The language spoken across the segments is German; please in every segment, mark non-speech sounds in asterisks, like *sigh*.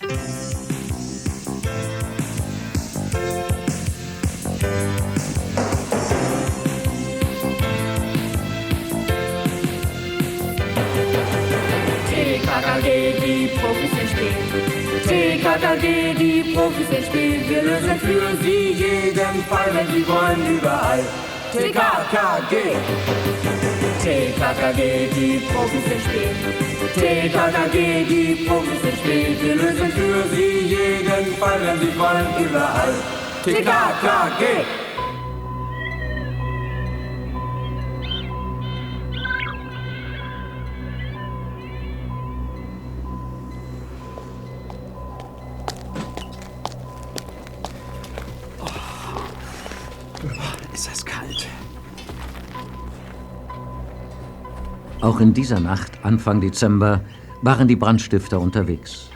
TKKG, die Profis im Spiel. TKKG, die Profis im. Wir lösen für sie jeden Fall, wenn sie wollen, überall. TKKG. TKKG, die Profis Spiel. TKKG, die Profis Spiel. Wir lösen für sie jeden Fall, wenn sie wollen, überall. TKKG. Auch in dieser Nacht, Anfang Dezember, waren die Brandstifter unterwegs.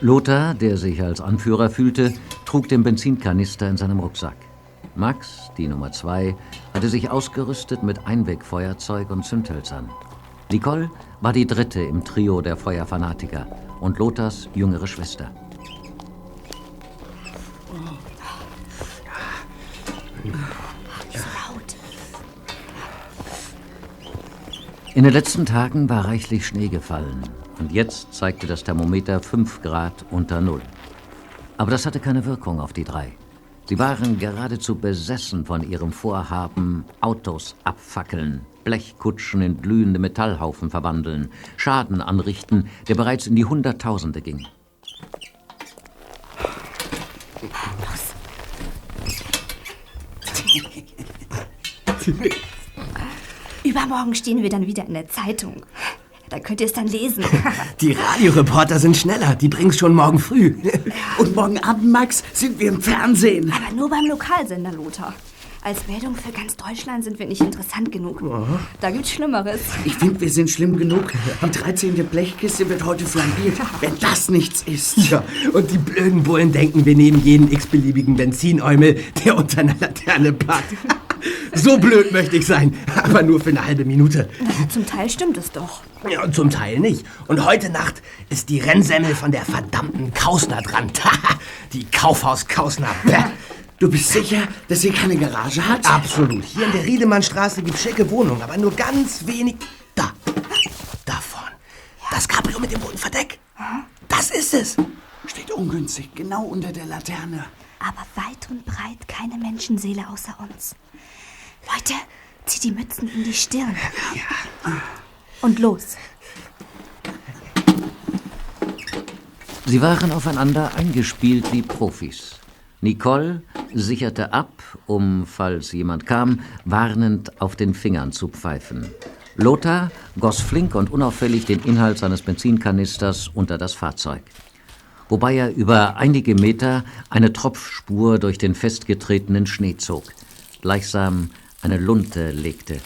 Lothar, der sich als Anführer fühlte, trug den Benzinkanister in seinem Rucksack. Max, die Nummer zwei, hatte sich ausgerüstet mit Einwegfeuerzeug und Zündhölzern. Nicole war die dritte im Trio der Feuerfanatiker und Lothars jüngere Schwester. In den letzten Tagen war reichlich Schnee gefallen und jetzt zeigte das Thermometer 5 Grad unter Null. Aber das hatte keine Wirkung auf die drei. Sie waren geradezu besessen von ihrem Vorhaben, Autos abfackeln, Blechkutschen in glühende Metallhaufen verwandeln, Schaden anrichten, der bereits in die Hunderttausende ging. *laughs* Übermorgen stehen wir dann wieder in der Zeitung. Da könnt ihr es dann lesen. *laughs* Die Radioreporter sind schneller. Die bringen's schon morgen früh. Und morgen Abend, Max, sind wir im Fernsehen. Aber nur beim Lokalsender, Lothar. Als Meldung für ganz Deutschland sind wir nicht interessant genug. Da gibt's Schlimmeres. Ich finde, wir sind schlimm genug. Die 13. Blechkiste wird heute flambiert. Wenn das nichts ist. Ja, und die blöden Bullen denken, wir nehmen jeden x-beliebigen Benzinäumel, der unter einer Laterne packt. *laughs* So blöd möchte ich sein, aber nur für eine halbe Minute. Zum Teil stimmt es doch. Ja, und zum Teil nicht. Und heute Nacht ist die Rennsemmel von der verdammten Kausner dran. *laughs* die Kaufhaus Kausner. *laughs* Du bist sicher, dass sie keine Garage hat? Absolut. Hier in der Riedemannstraße gibt schicke Wohnungen, aber nur ganz wenig. Da. Davon. Das Cabrio mit dem roten Verdeck. Das ist es. Steht ungünstig, genau unter der Laterne. Aber weit und breit keine Menschenseele außer uns. Leute, zieht die Mützen in die Stirn. *laughs* Und los. Sie waren aufeinander eingespielt wie Profis. Nicole sicherte ab, um, falls jemand kam, warnend auf den Fingern zu pfeifen. Lothar goss flink und unauffällig den Inhalt seines Benzinkanisters unter das Fahrzeug. Wobei er über einige Meter eine Tropfspur durch den festgetretenen Schnee zog, gleichsam eine Lunte legte.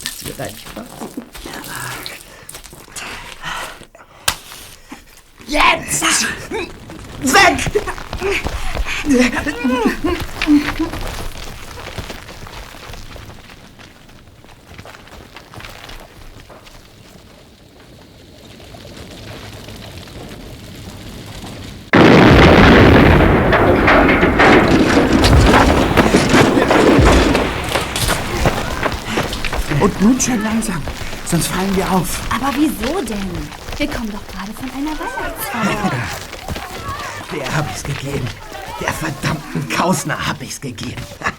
Das wird ein Spaß. Jetzt! Weg! Und schön langsam, sonst fallen wir auf. Aber wieso denn? Wir kommen doch gerade von einer Weihnachtsfeier. *laughs* Der hab ich's gegeben. Der verdammten Kausner hab ich's gegeben. *laughs*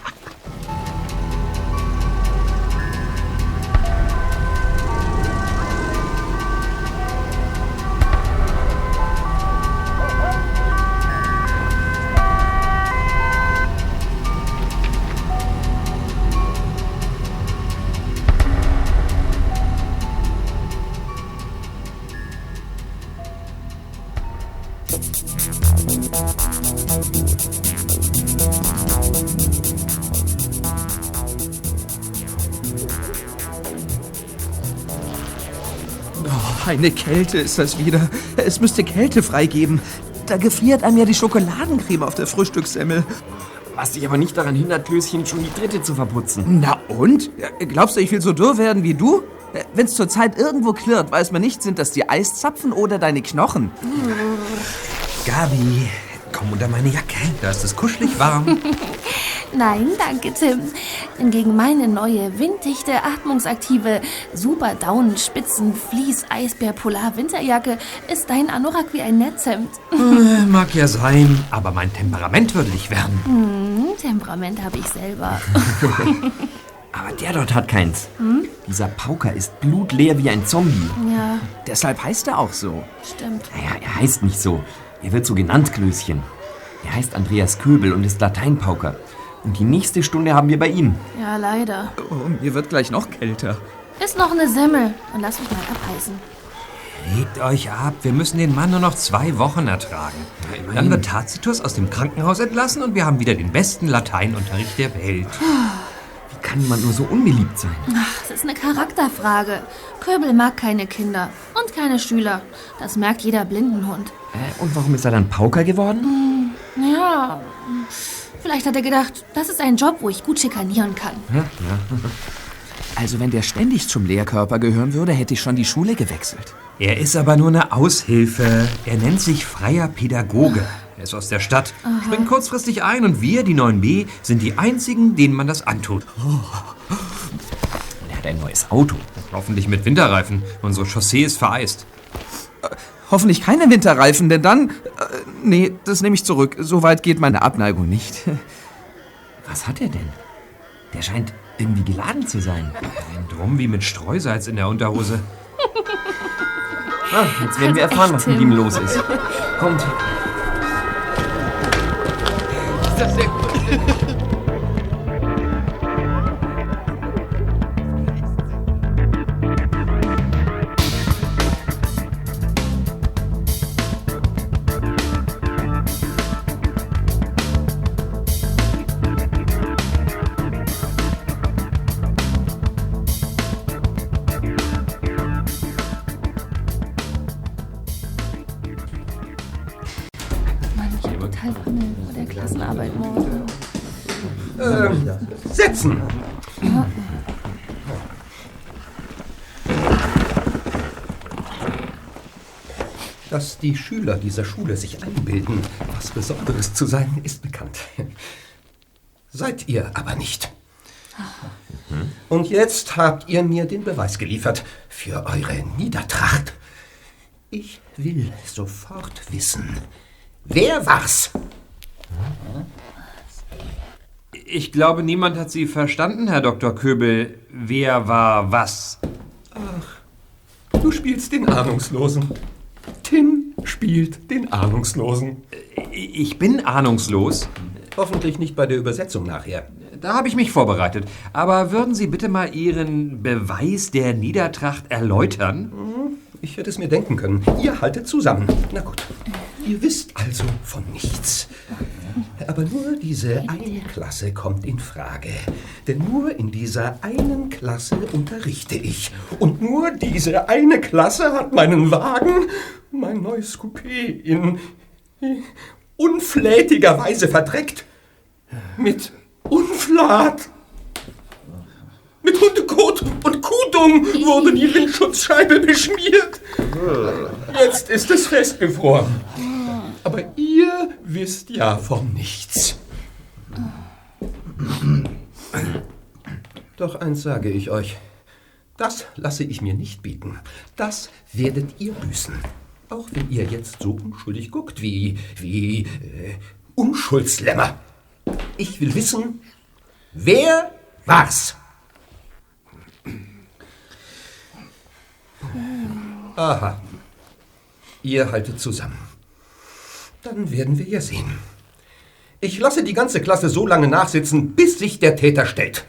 eine Kälte ist das wieder. Es müsste Kälte freigeben. Da gefriert einem ja die Schokoladencreme auf der Frühstückssemmel. Was dich aber nicht daran hindert, Klößchen schon die dritte zu verputzen. Na und? Glaubst du, ich will so dürr werden wie du? Wenn es zurzeit irgendwo klirrt, weiß man nicht, sind das die Eiszapfen oder deine Knochen. Gabi, komm unter meine Jacke. Da ist es kuschelig warm. *laughs* Nein, danke, Tim. Gegen meine neue, winddichte, atmungsaktive, super Daun, Spitzen, Vlies, Eisbär, Polar, Winterjacke ist dein Anorak wie ein Netzhemd. Äh, Mag ja sein, aber mein Temperament würde dich wärmen. Hm, Temperament habe ich selber. *laughs* Aber der dort hat keins. Dieser Pauker ist blutleer wie ein Zombie. Ja, Deshalb heißt er auch so. stimmt. Naja, er heißt nicht so. Er wird so genannt, Klößchen. Er heißt Andreas Köbel und ist Lateinpauker. Und die nächste Stunde haben wir bei ihm. Ja, leider. Oh, mir wird gleich noch kälter. Ist noch eine Semmel. Dann lass mich mal abreißen. Legt euch ab, wir müssen den Mann nur noch zwei Wochen ertragen. Dann wird Tacitus aus dem Krankenhaus entlassen und wir haben wieder den besten Lateinunterricht der Welt. Wie kann jemand nur so unbeliebt sein? Das ist eine Charakterfrage. Köbel mag keine Kinder und keine Schüler. Das merkt jeder Blindenhund. Äh, und warum ist er dann Pauker geworden? Ja, vielleicht hat er gedacht, das ist ein Job, wo ich gut schikanieren kann. Also wenn der ständig zum Lehrkörper gehören würde, hätte ich schon die Schule gewechselt. Er ist aber nur eine Aushilfe. Er nennt sich freier Pädagoge. Er ist aus der Stadt, springt kurzfristig ein und wir, die 9b, sind die einzigen, denen man das antut. Er hat ein neues Auto. Hoffentlich mit Winterreifen. Unsere Chaussee ist vereist. Hoffentlich keine Winterreifen, denn dann... Äh, nee, das nehme ich zurück. So weit geht meine Abneigung nicht. *laughs* Was hat er denn? Der scheint irgendwie geladen zu sein. Ein Drum wie mit Streusalz in der Unterhose. *laughs* Ah, jetzt werden wir erfahren, was mit ihm los ist. *laughs* Kommt. Mann, ich hab total Bammel vor der Klassenarbeit morgen. Setzen! Dass die Schüler dieser Schule sich einbilden, was Besonderes zu sein, ist bekannt. Seid ihr aber nicht. Und jetzt habt ihr mir den Beweis geliefert für eure Niedertracht. Ich will sofort wissen, wer war's? Ich glaube, niemand hat Sie verstanden, Herr Dr. Köbel. Wer war was? Du spielst den Ahnungslosen. Tim spielt den Ahnungslosen. Ich bin ahnungslos. Hoffentlich nicht bei der Übersetzung nachher. Da habe ich mich vorbereitet. Aber würden Sie bitte mal Ihren Beweis der Niedertracht erläutern? Ich hätte es mir denken können. Ihr haltet zusammen. Na gut. Ihr wisst also von nichts. Aber nur diese eine Klasse kommt in Frage. Denn nur in dieser einen Klasse unterrichte ich. Und nur diese eine Klasse hat meinen Wagen, mein neues Coupé, in unflätiger Weise verdreckt. Mit Unflat. Mit Hundekot und Kuhdung wurde die *laughs* Windschutzscheibe beschmiert. Jetzt ist es festgefroren. Aber ihr wisst ja von nichts. Doch eins sage ich euch. Das lasse ich mir nicht bieten. Das werdet ihr büßen. Auch wenn ihr jetzt so unschuldig guckt wie, wie äh, Unschuldslämmer. Ich will wissen, wer war's? Aha. Ihr haltet zusammen. Dann werden wir ja sehen. Ich lasse die ganze Klasse so lange nachsitzen, bis sich der Täter stellt.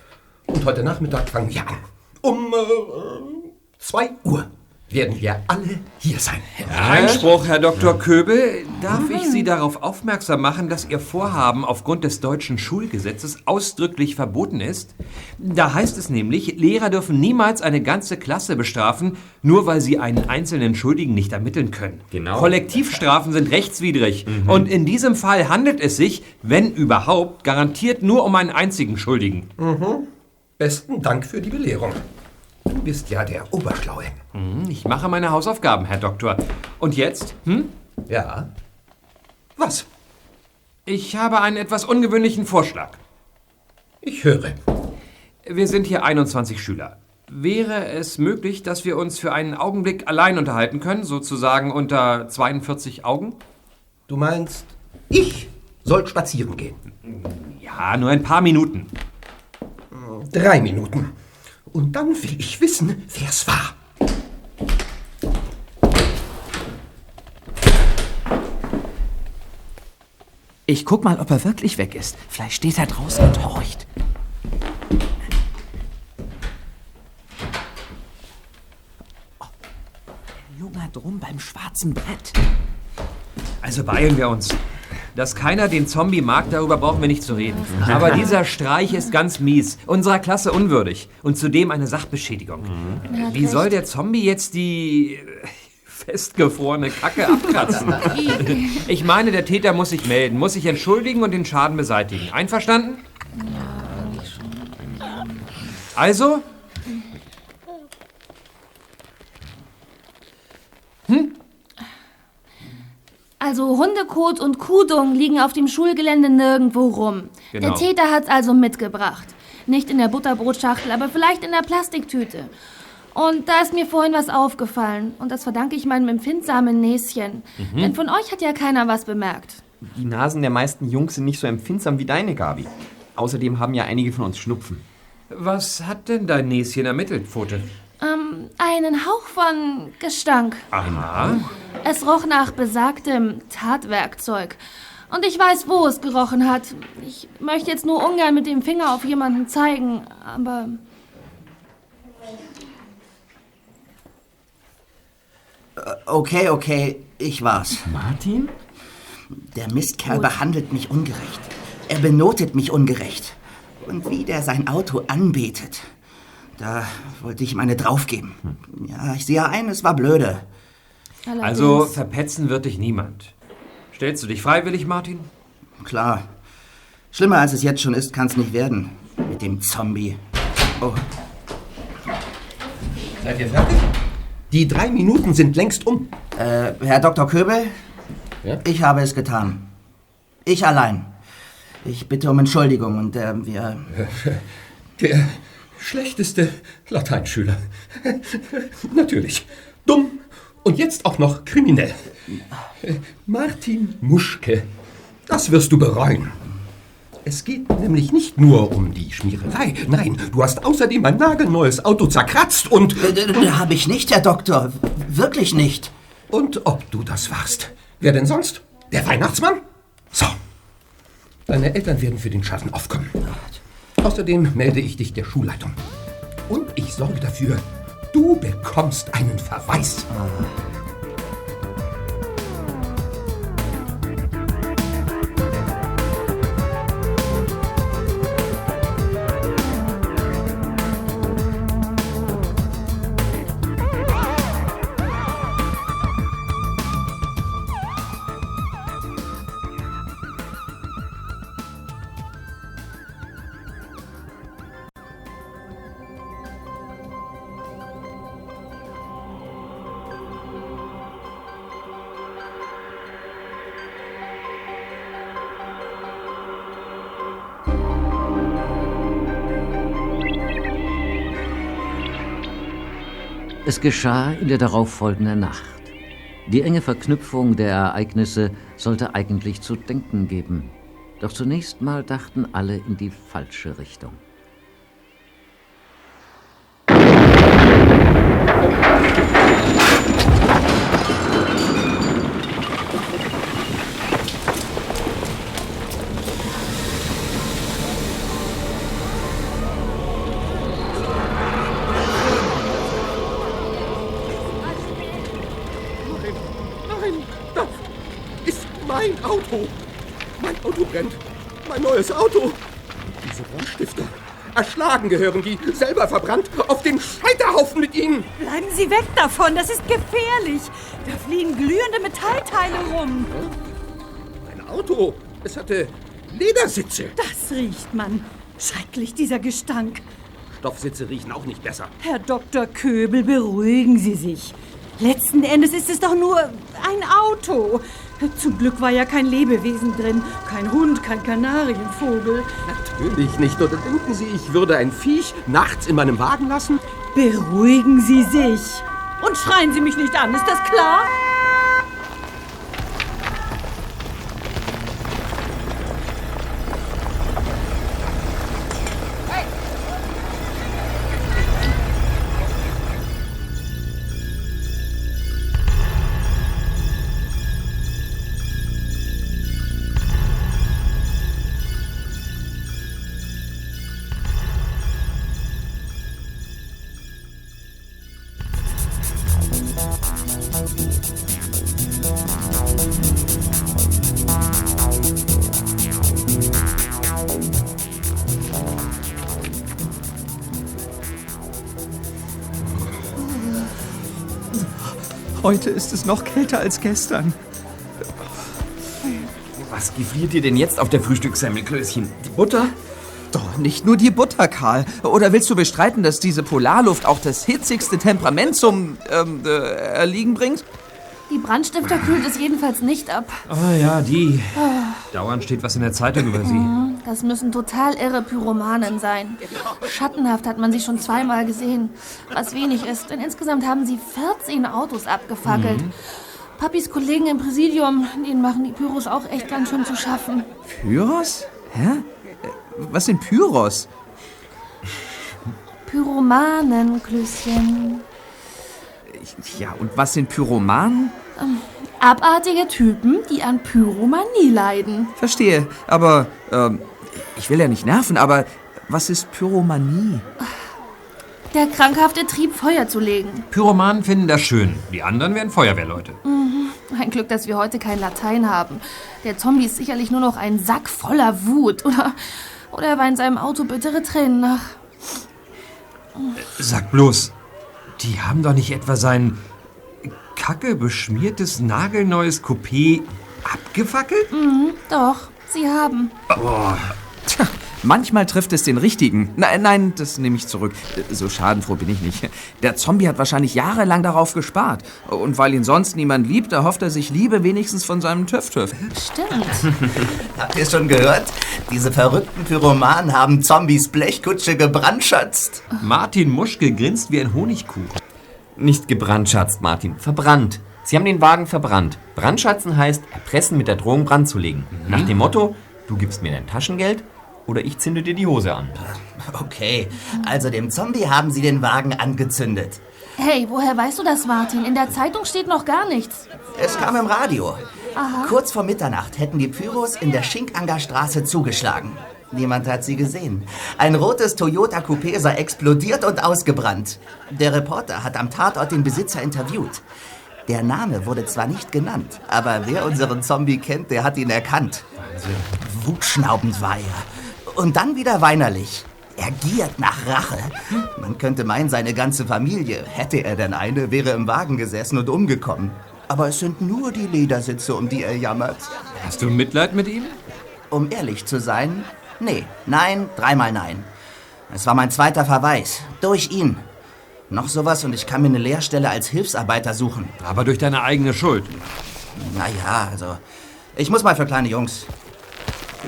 Und heute Nachmittag fangen wir an. Um äh, 2 Uhr werden wir alle hier sein. Einspruch, Herr Dr. Köbel. Darf ich Sie darauf aufmerksam machen, dass Ihr Vorhaben aufgrund des deutschen Schulgesetzes ausdrücklich verboten ist? Da heißt es nämlich, Lehrer dürfen niemals eine ganze Klasse bestrafen, nur weil sie einen einzelnen Schuldigen nicht ermitteln können. Genau. Kollektivstrafen sind rechtswidrig. Und in diesem Fall handelt es sich, wenn überhaupt, garantiert nur um einen einzigen Schuldigen. Besten Dank für die Belehrung. Dann bist ja der Oberschlaue. Hm, Ich mache meine Hausaufgaben, Herr Doktor. Und jetzt? Hm? Ja. Was? Ich habe einen etwas ungewöhnlichen Vorschlag. Ich höre. Wir sind hier 21 Schüler. Wäre es möglich, dass wir uns für einen Augenblick allein unterhalten können, sozusagen unter 42 Augen? Du meinst, ich soll spazieren gehen? Ja, nur ein paar Minuten. Drei Minuten. Und dann will ich wissen, wer es war. Ich guck mal, ob er wirklich weg ist. Vielleicht steht er draußen und horcht. Oh, der Junge drum beim schwarzen Brett. Also beeilen wir uns. Dass keiner den Zombie mag, darüber brauchen wir nicht zu reden. Aber *laughs* dieser Streich ist ganz mies, unserer Klasse unwürdig und zudem eine Sachbeschädigung. Hat Wie soll der Zombie jetzt die äh, festgefrorene Kacke abkratzen? *laughs* Ich meine, der Täter muss sich melden, muss sich entschuldigen und den Schaden beseitigen. Einverstanden? Also? Also Hundekot und Kudung liegen auf dem Schulgelände nirgendwo rum. Genau. Der Täter hat's also mitgebracht. Nicht in der Butterbrotschachtel, aber vielleicht in der Plastiktüte. Und da ist mir vorhin was aufgefallen. Und das verdanke ich meinem empfindsamen Näschen. Mhm. Denn von euch hat ja keiner was bemerkt. Die Nasen der meisten Jungs sind nicht so empfindsam wie deine, Gabi. Außerdem haben ja einige von uns Schnupfen. Was hat denn dein Näschen ermittelt, Pfote? Ähm, einen Hauch von Gestank. Aha. Es roch nach besagtem Tatwerkzeug. Und ich weiß, wo es gerochen hat. Ich möchte jetzt nur ungern mit dem Finger auf jemanden zeigen, aber Okay, okay, ich war's. Martin? Der Mistkerl behandelt mich ungerecht. Er benotet mich ungerecht. Und wie der sein Auto anbetet. Da wollte ich ihm eine draufgeben. Ja, ich sehe ein, es war blöde. allerdings. Also verpetzen wird dich niemand. Stellst du dich freiwillig, Martin? Klar. Schlimmer als es jetzt schon ist, kann's nicht werden. Mit dem Zombie. Oh, Seid ihr fertig? Die drei Minuten sind längst um. äh, Herr Dr. Köbel? Ja? Ich habe es getan. Ich allein. Ich bitte um Entschuldigung und äh, wir... *laughs* Der schlechteste Lateinschüler. *laughs* Natürlich. Dumm und jetzt auch noch kriminell. Martin Muschke. Das wirst du bereuen. Es geht nämlich nicht nur um die Schmiererei. Nein, du hast außerdem ein nagelneues Auto zerkratzt und... Äh, Habe ich nicht, Herr Doktor. Wirklich nicht. Und ob du das warst. Wer denn sonst? Der Weihnachtsmann? So. Deine Eltern werden für den Schaden aufkommen. Außerdem melde ich dich der Schulleitung. Und ich sorge dafür, du bekommst einen Verweis. Es geschah in der darauffolgenden Nacht. Die enge Verknüpfung der Ereignisse sollte eigentlich zu denken geben. Doch zunächst mal dachten alle in die falsche Richtung. Das ist mein Auto. Mein Auto brennt. Mein neues Auto. Diese Brandstifter. Erschlagen gehören die, selber verbrannt, auf den Scheiterhaufen mit ihnen. Bleiben Sie weg davon, das ist gefährlich. Da fliegen glühende Metallteile rum. Mein Auto, es hatte Ledersitze. Das riecht man. Schrecklich, dieser Gestank. Stoffsitze riechen auch nicht besser. Herr Dr. Köbel, beruhigen Sie sich. Letzten Endes ist es doch nur ein Auto. Zum Glück war ja kein Lebewesen drin. Kein Hund, kein Kanarienvogel. Natürlich nicht. Oder denken Sie, ich würde ein Viech nachts in meinem Wagen lassen? Beruhigen Sie sich. Und schreien Sie mich nicht an, ist das klar? Ist es noch kälter als gestern. Was gefriert dir denn jetzt auf der Frühstückssemmel, Klößchen? Die Butter? Doch nicht nur die Butter, Karl. Oder willst du bestreiten, dass diese Polarluft auch das hitzigste Temperament zum ähm, äh, Erliegen bringt? Die Brandstifter kühlt es jedenfalls nicht ab. Ah ja, die. Dauernd steht was in der Zeitung über sie. Mhm, Das müssen total irre Pyromanen sein. Schattenhaft hat man sie schon zweimal gesehen. Was wenig ist, denn insgesamt haben sie 14 Autos abgefackelt. Mhm. Papis Kollegen im Präsidium, denen machen die Pyros auch echt ganz schön zu schaffen. Pyros? Hä? Was sind Pyros? Pyromanen, Klößchen. Ja, und was sind Pyromanen? Abartige Typen, die an Pyromanie leiden. Verstehe, aber ähm, ich will ja nicht nerven, aber was ist Pyromanie? Der krankhafte Trieb, Feuer zu legen. Pyromanen finden das schön. Die anderen wären Feuerwehrleute. Mhm. Ein Glück, dass wir heute kein Latein haben. Der Zombie ist sicherlich nur noch ein Sack voller Wut. Oder, oder er weint seinem Auto bittere Tränen nach. Sag bloß, die haben doch nicht etwa sein kacke beschmiertes, nagelneues Coupé abgefackelt? Mhm, doch, sie haben. Boah. Tja, manchmal trifft es den richtigen. Nein, nein, das nehme ich zurück. So schadenfroh bin ich nicht. Der Zombie hat wahrscheinlich jahrelang darauf gespart. Und weil ihn sonst niemand liebt, erhofft er sich Liebe wenigstens von seinem Töff-Töff. Stimmt. *laughs* Habt ihr schon gehört? Diese verrückten Pyromanen haben Zombies Blechkutsche gebrandschatzt. Martin Muschke grinst wie ein Honigkuchen. Nicht gebrandschatzt, Martin. Verbrannt. Sie haben den Wagen verbrannt. Brandschatzen heißt, erpressen mit der Drohung Brand zu legen. Nach dem Motto, du gibst mir dein Taschengeld oder ich zünde dir die Hose an. *laughs* Okay, also dem Zombie haben sie den Wagen angezündet. Hey, woher weißt du das, Martin? In der Zeitung steht noch gar nichts. Es kam im Radio. Aha. Kurz vor Mitternacht hätten die Pyros in der Schinkangerstraße zugeschlagen. Niemand hat sie gesehen. Ein rotes Toyota Coupé sei explodiert und ausgebrannt. Der Reporter hat am Tatort den Besitzer interviewt. Der Name wurde zwar nicht genannt, aber wer unseren Zombie kennt, der hat ihn erkannt. Wutschnaubend war er. Und dann wieder weinerlich. Er giert nach Rache. Man könnte meinen, seine ganze Familie, hätte er denn eine, wäre im Wagen gesessen und umgekommen. Aber es sind nur die Ledersitze, um die er jammert. Hast du Mitleid mit ihm? Um ehrlich zu sein, nee, nein, dreimal nein. Es war mein zweiter Verweis. Durch ihn. Noch sowas und ich kann mir eine Lehrstelle als Hilfsarbeiter suchen. Aber durch deine eigene Schuld. Naja, also. Ich muss mal für kleine Jungs.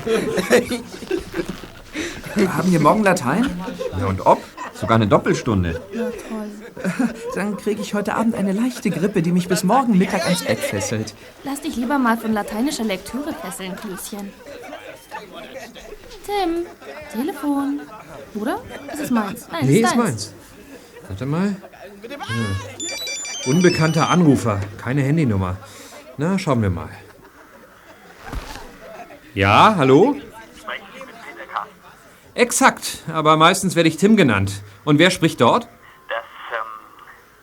*laughs* Haben wir morgen Latein? Ja, und ob? Sogar eine Doppelstunde. Na toll. *laughs* Dann kriege ich heute Abend eine leichte Grippe, die mich bis morgen Mittag ans Bett fesselt. Lass dich lieber mal von lateinischer Lektüre fesseln, Klößchen. Tim, Telefon. Oder? Es ist meins. Nein, Nee, es ist deins. meins. Warte mal. Ja. Unbekannter Anrufer. Keine Handynummer. Na, schauen wir mal. Ja, hallo? Exakt, aber meistens werde ich Tim genannt. Und wer spricht dort? Das, ähm,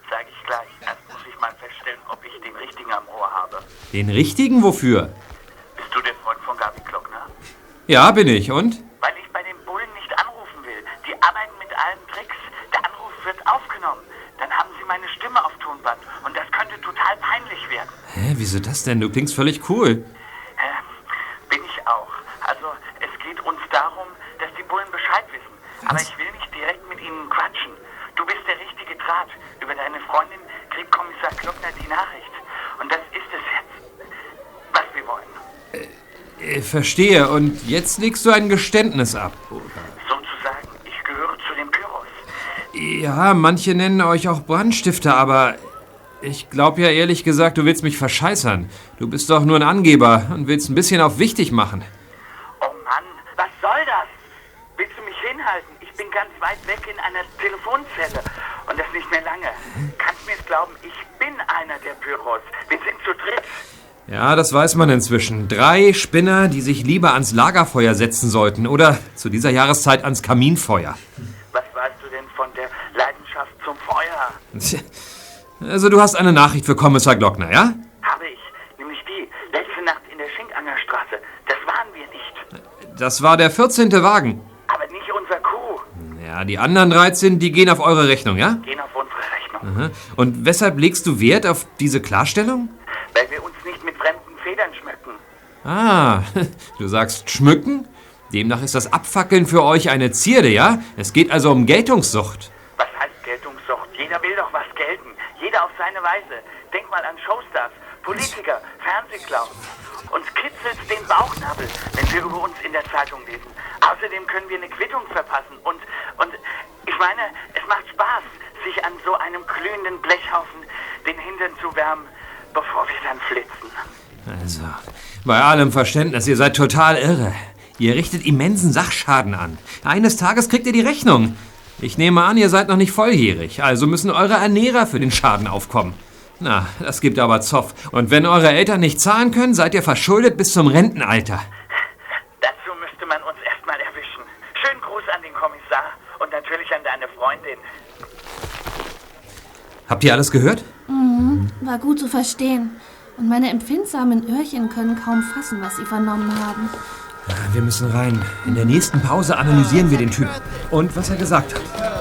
sage ich gleich. Erst muss ich mal feststellen, ob ich den richtigen am Ohr habe. Den richtigen wofür? Ja, bin ich. Und? Weil ich bei den Bullen nicht anrufen will. Die arbeiten mit allen Tricks. Der Anruf wird aufgenommen. Dann haben sie meine Stimme auf Tonband. Und das könnte total peinlich werden. Hä, wieso das denn? Du klingst völlig cool. Äh, bin ich auch. Also, es geht uns darum, dass die Bullen Bescheid wissen. Was? Aber ich will nicht direkt mit ihnen quatschen. Du bist der richtige Draht. Über deine Freundin kriegt Kommissar Knopf verstehe. Und jetzt legst du ein Geständnis ab. Sozusagen, ich gehöre zu den Pyros. Ja, manche nennen euch auch Brandstifter, aber ich glaube ja ehrlich gesagt, du willst mich verscheißern. Du bist doch nur ein Angeber und willst ein bisschen auf wichtig machen. Oh Mann, was soll das? Willst du mich hinhalten? Ich bin ganz weit weg in einer Telefonzelle. Und das nicht mehr lange. Kannst mir es glauben, ich bin einer der Pyros. Wir sind zu dritt. Ja, das weiß man inzwischen. Drei Spinner, die sich lieber ans Lagerfeuer setzen sollten oder zu dieser Jahreszeit ans Kaminfeuer. Was weißt du denn von der Leidenschaft zum Feuer? Also du hast eine Nachricht für Kommissar Glockner, ja? Habe ich. Nämlich die. Letzte Nacht in der Schinkangerstraße. Das waren wir nicht. Das war der 14. Wagen. Aber nicht unser Kuh. Ja, die anderen 13, die gehen auf eure Rechnung, ja? Gehen auf unsere Rechnung. Aha. Und weshalb legst du Wert auf diese Klarstellung? Weil wir uns nicht mit fremden Federn schmücken. Ah, *laughs* du sagst schmücken? Demnach ist das Abfackeln für euch eine Zierde, ja? Es geht also um Geltungssucht. Was heißt Geltungssucht? Jeder will doch was gelten. Jeder auf seine Weise. Denk mal an Showstars, Politiker, Fernsehclowns. Uns kitzelt den Bauchnabel, wenn wir über uns in der Zeitung lesen. Außerdem können wir eine Quittung verpassen. Und, und ich meine, es macht Spaß, sich an so einem glühenden Blechhaufen den Hintern zu wärmen, bevor wir dann flitzen. Also, bei allem Verständnis, ihr seid total irre. Ihr richtet immensen Sachschaden an. Eines Tages kriegt ihr die Rechnung. Ich nehme an, ihr seid noch nicht volljährig, also müssen eure Ernährer für den Schaden aufkommen. Na, das gibt aber Zoff. Und wenn eure Eltern nicht zahlen können, seid ihr verschuldet bis zum Rentenalter. Dazu müsste man uns erstmal erwischen. Schönen Gruß an den Kommissar und natürlich an deine Freundin. Habt ihr alles gehört? Mhm, war gut zu verstehen. Und meine empfindsamen Öhrchen können kaum fassen, was sie vernommen haben. Wir müssen rein. In der nächsten Pause analysieren wir den Typ. Und was er gesagt hat.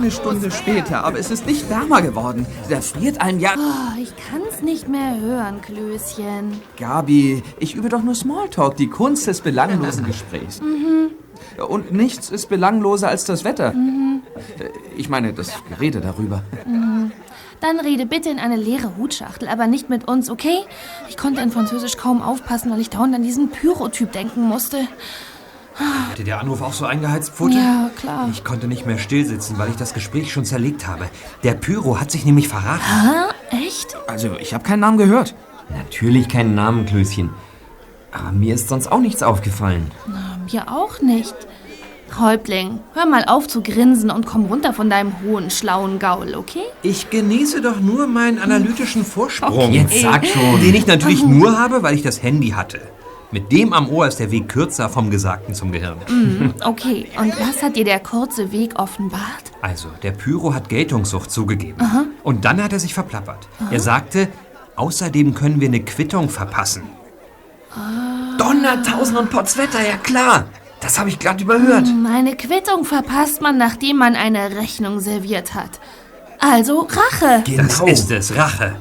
Eine Stunde später, aber es ist nicht wärmer geworden. Da friert einem ja... Oh, ich kann's nicht mehr hören, Klößchen. Gabi, ich übe doch nur Smalltalk, die Kunst des belanglosen Gesprächs. Mhm. Und nichts ist belangloser als das Wetter. Mhm. Ich meine, das Gerede darüber. Mhm. Dann rede bitte in eine leere Hutschachtel, aber nicht mit uns, okay? Ich konnte in Französisch kaum aufpassen, weil ich dauernd an diesen Pyrotyp denken musste. Hatte der Anruf auch so eingeheizt, Pfote? Ja, klar. Ich konnte nicht mehr stillsitzen, weil ich das Gespräch schon zerlegt habe. Der Pyro hat sich nämlich verraten. Ah, echt? Also, ich habe keinen Namen gehört. Natürlich keinen Namen, Klößchen. Aber mir ist sonst auch nichts aufgefallen. Na, mir auch nicht. Häuptling, hör mal auf zu grinsen und komm runter von deinem hohen, schlauen Gaul, okay? Ich genieße doch nur meinen analytischen Vorsprung. Okay. Jetzt sag schon. Den ich natürlich nur habe, weil ich das Handy hatte. Mit dem am Ohr ist der Weg kürzer vom Gesagten zum Gehirn. Mhm, okay, und was hat dir der kurze Weg offenbart? Also, der Pyro hat Geltungssucht zugegeben. Aha. Und dann hat er sich verplappert. Aha. Er sagte, außerdem können wir eine Quittung verpassen. Ah. Donnertausend und Potzwetter, ja klar. Das habe ich glatt überhört. Hm, Eine Quittung verpasst man, nachdem man eine Rechnung serviert hat. Also Rache. Das ist es, Rache.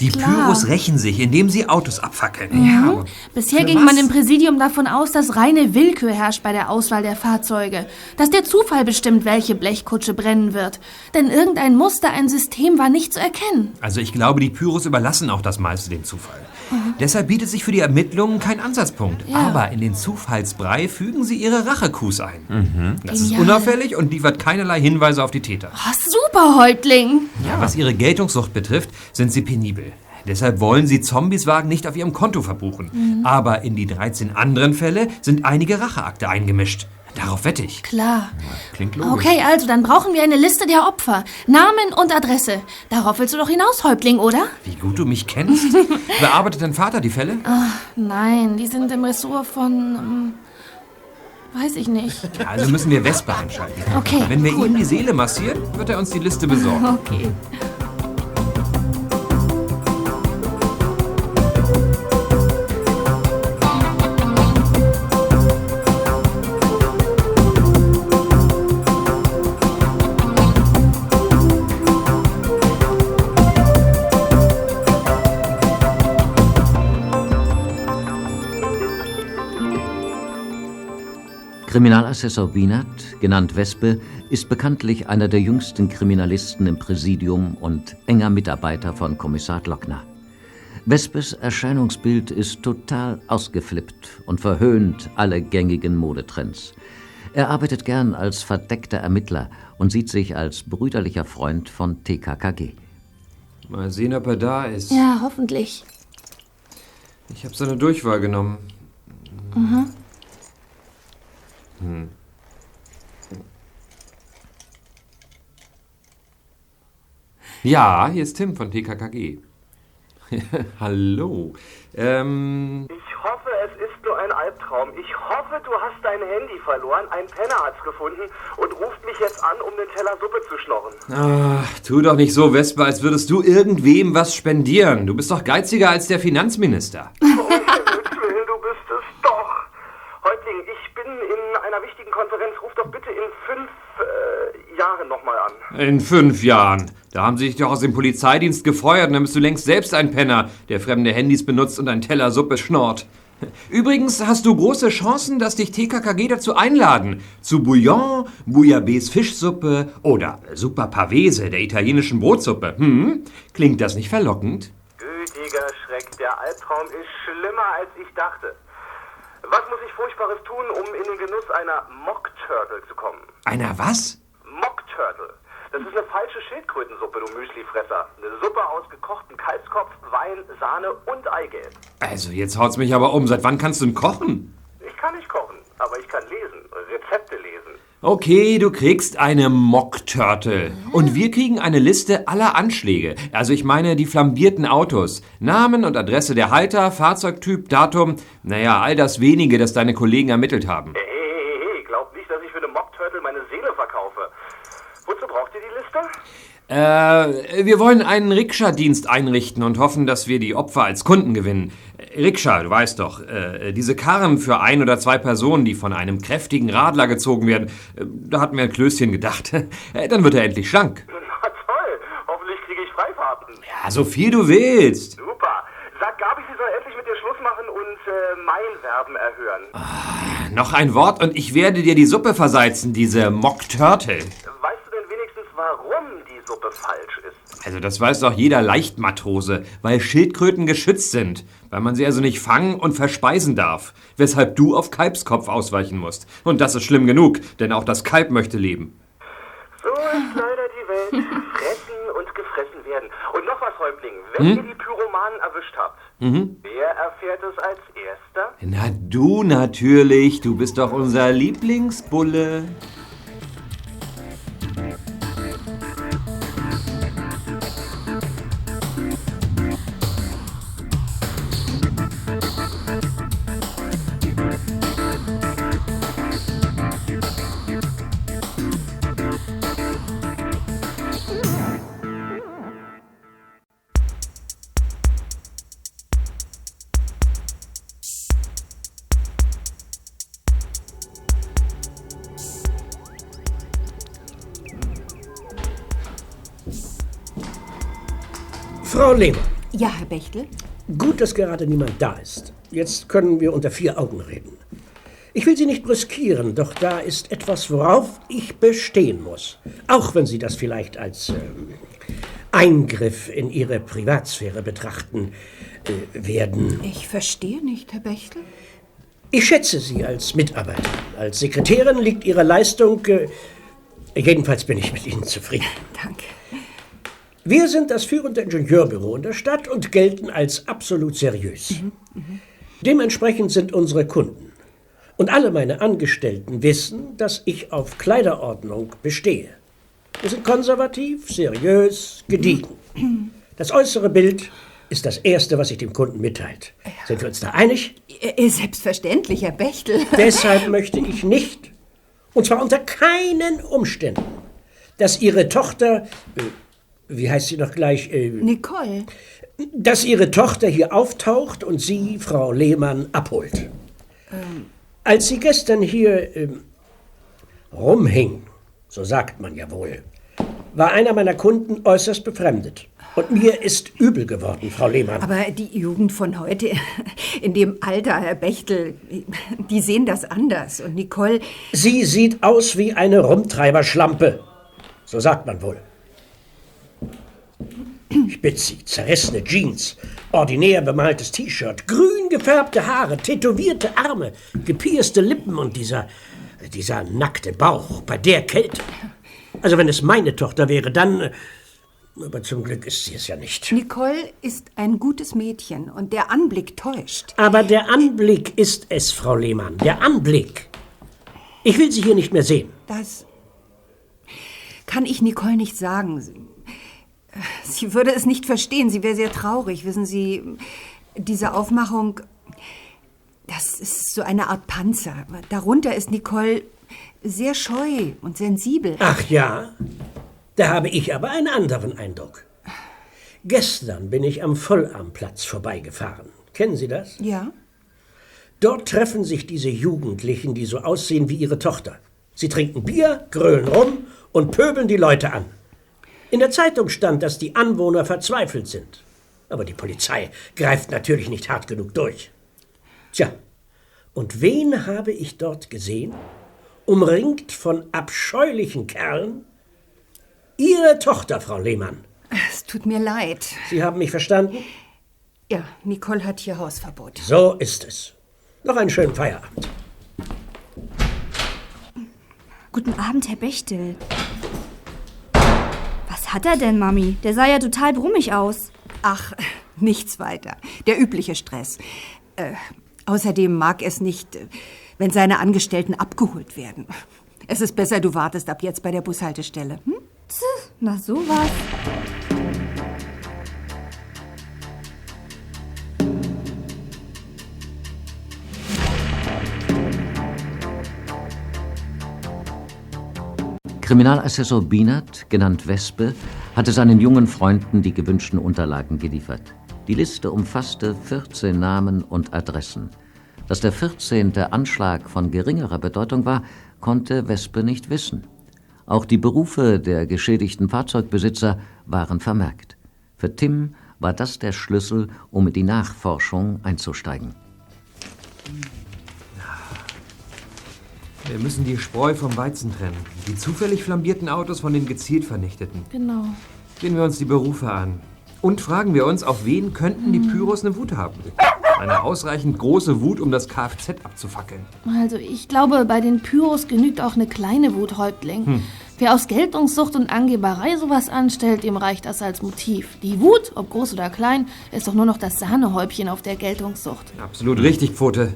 Die klar. Pyros rächen sich, indem sie Autos abfackeln. Mhm. Bisher für ging was? man im Präsidium davon aus, dass reine Willkür herrscht bei der Auswahl der Fahrzeuge. Dass der Zufall bestimmt, welche Blechkutsche brennen wird. Denn irgendein Muster, ein System war nicht zu erkennen. Also ich glaube, die Pyros überlassen auch das meiste dem Zufall. Mhm. Deshalb bietet sich für die Ermittlungen kein Ansatzpunkt. Ja. Aber in den Zufallsbrei fügen sie ihre Rachekus ein. Das ist unauffällig und liefert keinerlei Hinweise auf die Täter. Oh, super, Häuptling. Ja, was ihre Geltungssucht betrifft, sind sie penibel. Deshalb wollen sie Zombieswagen nicht auf ihrem Konto verbuchen. Mhm. Aber in die 13 anderen Fälle sind einige Racheakte eingemischt. Darauf wette ich. Klar. Klingt logisch. Okay, also dann brauchen wir eine Liste der Opfer. Namen und Adresse. Darauf willst du doch hinaus, Häuptling, oder? Wie gut du mich kennst. *laughs* Bearbeitet dein Vater die Fälle? Ach, nein, die sind im Ressort von... ähm, weiß ich nicht. Ja, also müssen wir Vespa einschalten. Okay, Wenn wir gut. ihm die Seele massieren, wird er uns die Liste besorgen. Okay. Kriminalassessor Bienert, genannt Wespe, ist bekanntlich einer der jüngsten Kriminalisten im Präsidium und enger Mitarbeiter von Kommissar Glockner. Wespes Erscheinungsbild ist total ausgeflippt und verhöhnt alle gängigen Modetrends. Er arbeitet gern als verdeckter Ermittler und sieht sich als brüderlicher Freund von TKKG. Mal sehen, ob er da ist. Ja, hoffentlich. Ich habe seine Durchwahl genommen. Mhm. Hm. Ja, hier ist Tim von TKKG. *laughs* Hallo. Ähm, Ich hoffe, es ist nur ein Albtraum. Ich hoffe, du hast dein Handy verloren, ein Penner hat's gefunden und ruft mich jetzt an, um den Teller Suppe zu schnorren. ach, tu doch nicht so, Vespa, als würdest du irgendwem was spendieren. Du bist doch geiziger als der Finanzminister. Um Himmels Willen, du bist es doch. Häuptling, ich bin in einer wichtigen Konferenz. Ruf doch bitte in fünf äh, Jahren nochmal an. In fünf Jahren. Da haben sie dich doch aus dem Polizeidienst gefeuert und dann bist du längst selbst ein Penner, der fremde Handys benutzt und einen Teller Suppe schnort. Übrigens hast du große Chancen, dass dich TKKG dazu einladen. Zu Bouillon, Bouillabaisse Fischsuppe oder Super Pavese der italienischen Brotsuppe. Hm? Klingt das nicht verlockend? Gütiger Schreck, der Albtraum ist schlimmer, als ich dachte. Was muss ich Furchtbares tun, um in den Genuss einer Mock Turtle zu kommen? Einer was? Mock Turtle. Das ist eine falsche Schildkrötensuppe, du Müslifresser. Eine Suppe aus gekochtem Kalbskopf, Wein, Sahne und Eigelb. Also jetzt haut's mich aber um. Seit wann kannst du denn kochen? Ich kann nicht kochen, aber ich kann lesen, Rezepte lesen. Okay, du kriegst eine Mock Turtle. Und wir kriegen eine Liste aller Anschläge. Also ich meine die flambierten Autos. Namen und Adresse der Halter, Fahrzeugtyp, Datum. Naja, all das wenige, das deine Kollegen ermittelt haben. Hey, hey, hey, glaub nicht, dass ich für eine Mock Turtle meine Seele verkaufe. Wozu braucht ihr die Liste? Äh, wir wollen einen Rikscha-Dienst einrichten und hoffen, dass wir die Opfer als Kunden gewinnen. Rikscha, du weißt doch, äh, diese Karren für ein oder zwei Personen, die von einem kräftigen Radler gezogen werden, äh, da hatten wir ein Klößchen gedacht. *laughs* Äh, Dann wird er endlich schlank. *laughs* Na toll, hoffentlich kriege ich Freifahrten. Ja, so viel du willst. Super. Sag Gabi, sie soll endlich mit dir Schluss machen und äh, mein Verben erhören. Noch ein Wort und ich werde dir die Suppe verseizen, diese Mock Turtle. Weißt du denn wenigstens, warum die Suppe falsch ist? Also das weiß doch jeder Leichtmatrose, weil Schildkröten geschützt sind, weil man sie also nicht fangen und verspeisen darf, weshalb du auf Kalbskopf ausweichen musst. Und das ist schlimm genug, denn auch das Kalb möchte leben. So ist leider die Welt. Fressen und gefressen werden. Und noch was, Häuptling. Wenn Hm? ihr die Pyromanen erwischt habt, Mhm. wer erfährt es als Erster? Na du natürlich, du bist doch unser Lieblingsbulle. Frau Lehmann, Ja, Herr Bechtel? gut, dass gerade niemand da ist. Jetzt können wir unter vier Augen reden. Ich will Sie nicht brüskieren, doch da ist etwas, worauf ich bestehen muss. Auch wenn Sie das vielleicht als ähm, Eingriff in Ihre Privatsphäre betrachten äh, werden. Ich verstehe nicht, Herr Bechtel. Ich schätze Sie als Mitarbeiter. Als Sekretärin liegt Ihre Leistung. Äh, jedenfalls bin ich mit Ihnen zufrieden. Danke. Wir sind das führende Ingenieurbüro in der Stadt und gelten als absolut seriös. Dementsprechend sind unsere Kunden. Und alle meine Angestellten wissen, dass ich auf Kleiderordnung bestehe. Wir sind konservativ, seriös, gediegen. Das äußere Bild ist das Erste, was sich dem Kunden mitteilt. Sind wir uns da einig? Äh, Selbstverständlich, Herr Bechtel. *laughs* Deshalb möchte ich nicht, und zwar unter keinen Umständen, dass Ihre Tochter, äh, wie heißt sie noch gleich? Äh, Nicole. Dass Ihre Tochter hier auftaucht und Sie, Frau Lehmann, abholt. Ähm, Als sie gestern hier ähm, rumhing, so sagt man ja wohl, war einer meiner Kunden äußerst befremdet. Und mir ist übel geworden, Frau Lehmann. Aber die Jugend von heute, in dem Alter, Herr Bechtel, die sehen das anders. Und Nicole, Sie sieht aus wie eine Rumtreiberschlampe. So sagt man wohl. Ich bitte Sie, zerrissene Jeans, ordinär bemaltes T-Shirt, grün gefärbte Haare, tätowierte Arme, gepierste Lippen und dieser, dieser nackte Bauch bei der Kälte. Also wenn es meine Tochter wäre, dann... äh, Aber zum Glück ist sie es ja nicht. Nicole ist ein gutes Mädchen und der Anblick täuscht. Aber der Anblick ist es, Frau Lehmann, der Anblick. Ich will Sie hier nicht mehr sehen. Das kann ich Nicole nicht sagen. Sie, würde es nicht verstehen. Sie wäre sehr traurig. Wissen Sie, diese Aufmachung, das ist so eine Art Panzer. Darunter ist Nicole sehr scheu und sensibel. Ach ja, da habe ich aber einen anderen Eindruck. Gestern bin ich am Vollarmplatz vorbeigefahren. Kennen Sie das? Ja. Dort treffen sich diese Jugendlichen, die so aussehen wie ihre Tochter. Sie trinken Bier, grölen rum und pöbeln die Leute an. In der Zeitung stand, dass die Anwohner verzweifelt sind. Aber die Polizei greift natürlich nicht hart genug durch. Tja, und wen habe ich dort gesehen? Umringt von abscheulichen Kerlen? Ihre Tochter, Frau Lehmann. Es tut mir leid. Sie haben mich verstanden? Ja, Nicole hat hier Hausverbot. So ist es. Noch einen schönen Feierabend. Guten Abend, Herr Bechtel. Was hat er denn, Mami? Der sah ja total brummig aus. Ach, nichts weiter. Der übliche Stress. Äh, außerdem mag es nicht, äh, wenn seine Angestellten abgeholt werden. Es ist besser, du wartest ab jetzt bei der Bushaltestelle. Hm? Na sowas. Kriminalassessor Bienert, genannt Wespe, hatte seinen jungen Freunden die gewünschten Unterlagen geliefert. Die Liste umfasste 14 Namen und Adressen. Dass der 14. Anschlag von geringerer Bedeutung war, konnte Wespe nicht wissen. Auch die Berufe der geschädigten Fahrzeugbesitzer waren vermerkt. Für Tim war das der Schlüssel, um in die Nachforschung einzusteigen. Wir müssen die Spreu vom Weizen trennen. Die zufällig flambierten Autos von den gezielt vernichteten. Genau. Sehen wir uns die Berufe an. Und fragen wir uns, auf wen könnten die Pyros eine Wut haben? Eine ausreichend große Wut, um das Kfz abzufackeln. Also ich glaube, bei den Pyros genügt auch eine kleine Wut, Häuptling. Hm. Wer aus Geltungssucht und Angeberei sowas anstellt, dem reicht das als Motiv. Die Wut, ob groß oder klein, ist doch nur noch das Sahnehäubchen auf der Geltungssucht. Absolut richtig, Pfote.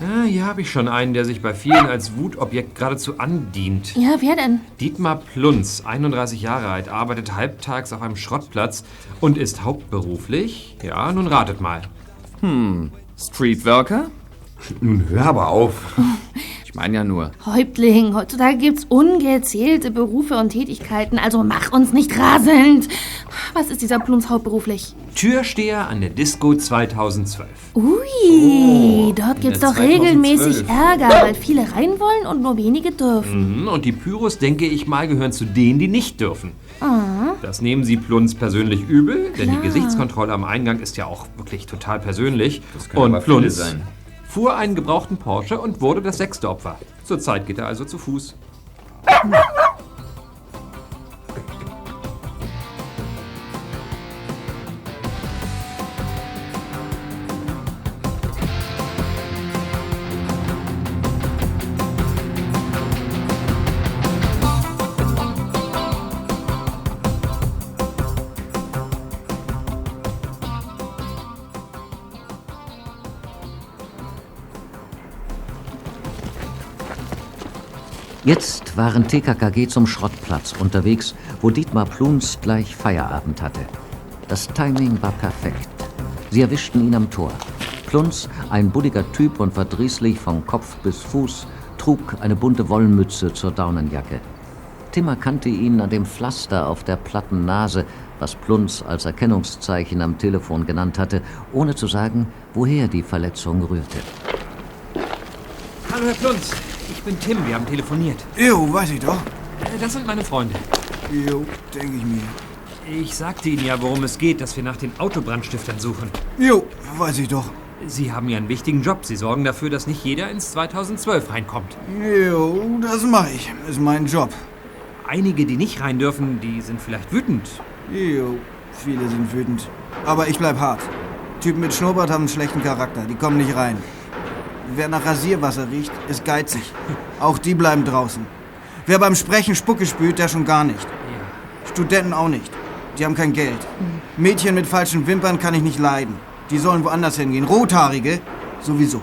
Ja, hier habe ich schon einen, der sich bei vielen als Wutobjekt geradezu andient. Ja, wer denn? Dietmar Plunz, 31 Jahre alt, arbeitet halbtags auf einem Schrottplatz und ist hauptberuflich. Ja, nun ratet mal. Hm, Streetworker? Nun hör aber auf. *laughs* Ich meine ja nur. Häuptling, heutzutage gibt's ungezählte Berufe und Tätigkeiten, also mach uns nicht rasend. Was ist dieser Plums hauptberuflich? Türsteher an der Disco 2012. Ui, dort gibt's doch regelmäßig 2012. Ärger, weil viele rein wollen und nur wenige dürfen. Mhm, und die Pyros, denke ich mal, gehören zu denen, die nicht dürfen. Ah. Das nehmen sie Plunz persönlich übel, denn Klar. die Gesichtskontrolle am Eingang ist ja auch wirklich total persönlich. Das können und Plunz sein. Fuhr einen gebrauchten Porsche und wurde das sechste Opfer. Zurzeit geht er also zu Fuß. *laughs* waren TKKG zum Schrottplatz unterwegs, wo Dietmar Pluns gleich Feierabend hatte. Das Timing war perfekt. Sie erwischten ihn am Tor. Plunz, ein bulliger Typ und verdrießlich von Kopf bis Fuß, trug eine bunte Wollmütze zur Daunenjacke. Tim erkannte ihn an dem Pflaster auf der platten Nase, was Plunz als Erkennungszeichen am Telefon genannt hatte, ohne zu sagen, woher die Verletzung rührte. Hallo, Herr Plunz. Ich bin Tim, wir haben telefoniert. Jo, weiß ich doch. Äh, Das sind meine Freunde. Jo, denke ich mir. Ich sagte Ihnen ja, worum es geht, dass wir nach den Autobrandstiftern suchen. Jo, weiß ich doch. Sie haben ja einen wichtigen Job. Sie sorgen dafür, dass nicht jeder ins 2012 reinkommt. Jo, das mache ich. Ist mein Job. Einige, die nicht rein dürfen, die sind vielleicht wütend. Jo, viele sind wütend. Aber ich bleib hart. Typen mit Schnurrbart haben einen schlechten Charakter. Die kommen nicht rein. Wer nach Rasierwasser riecht, ist geizig. Auch die bleiben draußen. Wer beim Sprechen Spucke spült, der schon gar nicht. Studenten auch nicht. Die haben kein Geld. Mädchen mit falschen Wimpern kann ich nicht leiden. Die sollen woanders hingehen. Rothaarige sowieso.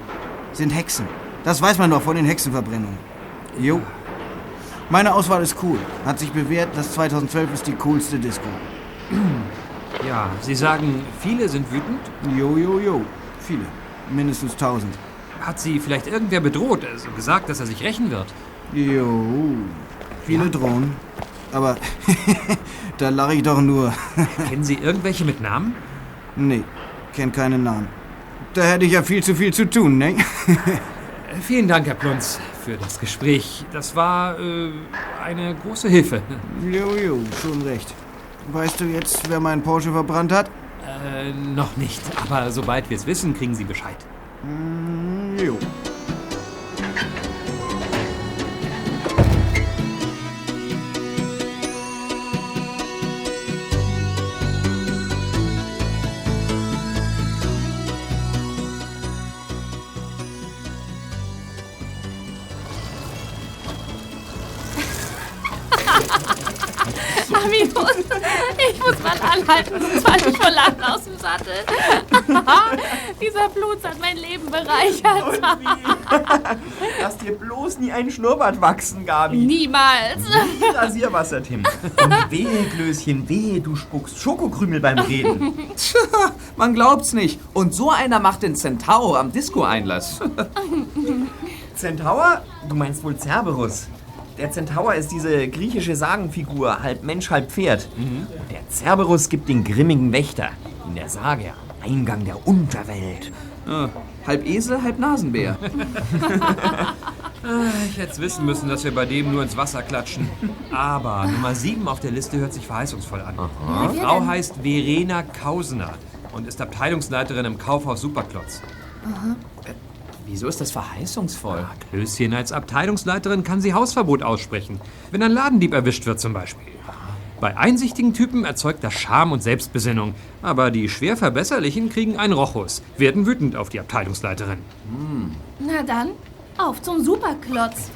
Sind Hexen. Das weiß man doch von den Hexenverbrennungen. Jo. Meine Auswahl ist cool. Hat sich bewährt, das 2012 ist die coolste Disco. Ja, Sie sagen, viele sind wütend? Jo, jo, jo. Viele. Mindestens 1000. Hat Sie vielleicht irgendwer bedroht, also gesagt, dass er sich rächen wird? Jo. Viele drohen. Aber *laughs* da lache ich doch nur. *laughs* Kennen Sie irgendwelche mit Namen? Nee, kenn keine Namen. Da hätte ich ja viel zu viel zu tun, ne? Äh, Vielen Dank, Herr Plunz, für das Gespräch. Das war äh, eine große Hilfe. Jo, jo, schon recht. Weißt du jetzt, wer meinen Porsche verbrannt hat? Äh, noch nicht. Aber sobald wir es wissen, kriegen Sie Bescheid. Mm, jo. Mal anhalten, sonst falle ich vor Lachen aus dem Sattel. *laughs* Dieser Blut hat mein Leben bereichert. Lass dir bloß nie einen Schnurrbart wachsen, Gabi. Niemals. Nie Rasierwasser, Tim. Und wehe, Klößchen, wehe, du spuckst Schokokrümel beim Reden. Tja, man glaubt's nicht. Und so einer macht den Centauro am Disco-Einlass. Centaur? Du meinst wohl Cerberus. Der Centaur ist diese griechische Sagenfigur, halb Mensch, halb Pferd. Der Cerberus gibt den grimmigen Wächter in der Sage am Eingang der Unterwelt. Ah, halb Esel, halb Nasenbär. *laughs* Ah, Ich hätte wissen müssen, dass wir bei dem nur ins Wasser klatschen. Aber Nummer 7 auf der Liste hört sich verheißungsvoll an. Die wer Frau heißt Verena Kausner und ist Abteilungsleiterin im Kaufhaus Superklotz. Wieso ist das verheißungsvoll? Klößchen, als Abteilungsleiterin kann sie Hausverbot aussprechen, wenn ein Ladendieb erwischt wird zum Beispiel. Bei einsichtigen Typen erzeugt das Scham und Selbstbesinnung, aber die schwer Verbesserlichen kriegen einen Rochus, werden wütend auf die Abteilungsleiterin. Na dann, auf zum Superklotz.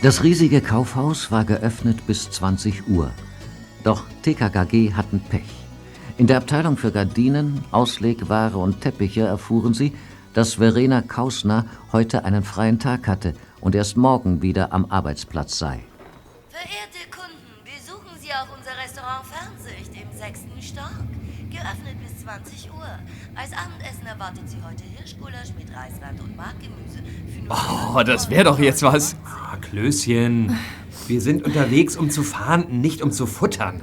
Das riesige Kaufhaus war geöffnet bis 20 Uhr. Doch TKKG hatten Pech. In der Abteilung für Gardinen, Auslegware und Teppiche erfuhren sie, dass Verena Kausner heute einen freien Tag hatte und erst morgen wieder am Arbeitsplatz sei. Verehrte Kunden, besuchen Sie auch unser Restaurant Fernsicht im sechsten Stock. Geöffnet bis 20 Uhr. Als Abendessen erwartet Sie heute Hirschgulasch mit Reisrand und Markgemüse. Oh, das wäre doch jetzt was. Klößchen, wir sind unterwegs, um zu fahnden, nicht um zu futtern.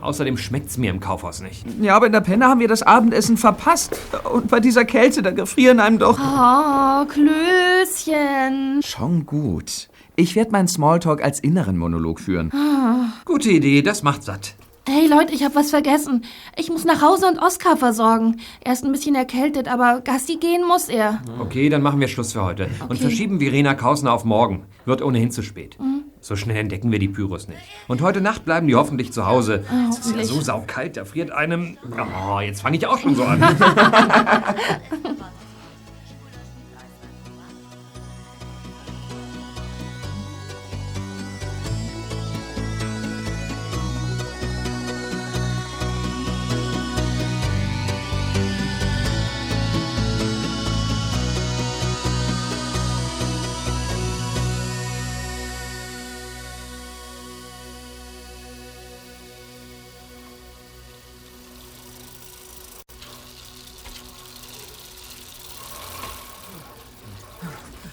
Außerdem schmeckt's mir im Kaufhaus nicht. Ja, aber in der Penne haben wir das Abendessen verpasst. Und bei dieser Kälte, da gefrieren einem doch. Oh, Klößchen. Schon gut. Ich werde meinen Smalltalk als inneren Monolog führen. Ah. Gute Idee, das macht satt. Hey Leute, ich hab was vergessen. Ich muss nach Hause und Oskar versorgen. Er ist ein bisschen erkältet, aber Gassi gehen muss er. Okay, dann machen wir Schluss für heute und Okay. verschieben Verena Kausner auf morgen. Wird ohnehin zu spät. Mhm. So schnell entdecken wir die Pyros nicht. Und heute Nacht bleiben die hoffentlich zu Hause. Ah, es ist ja so saukalt, da friert einem. Oh, jetzt fange ich auch schon so an. *laughs*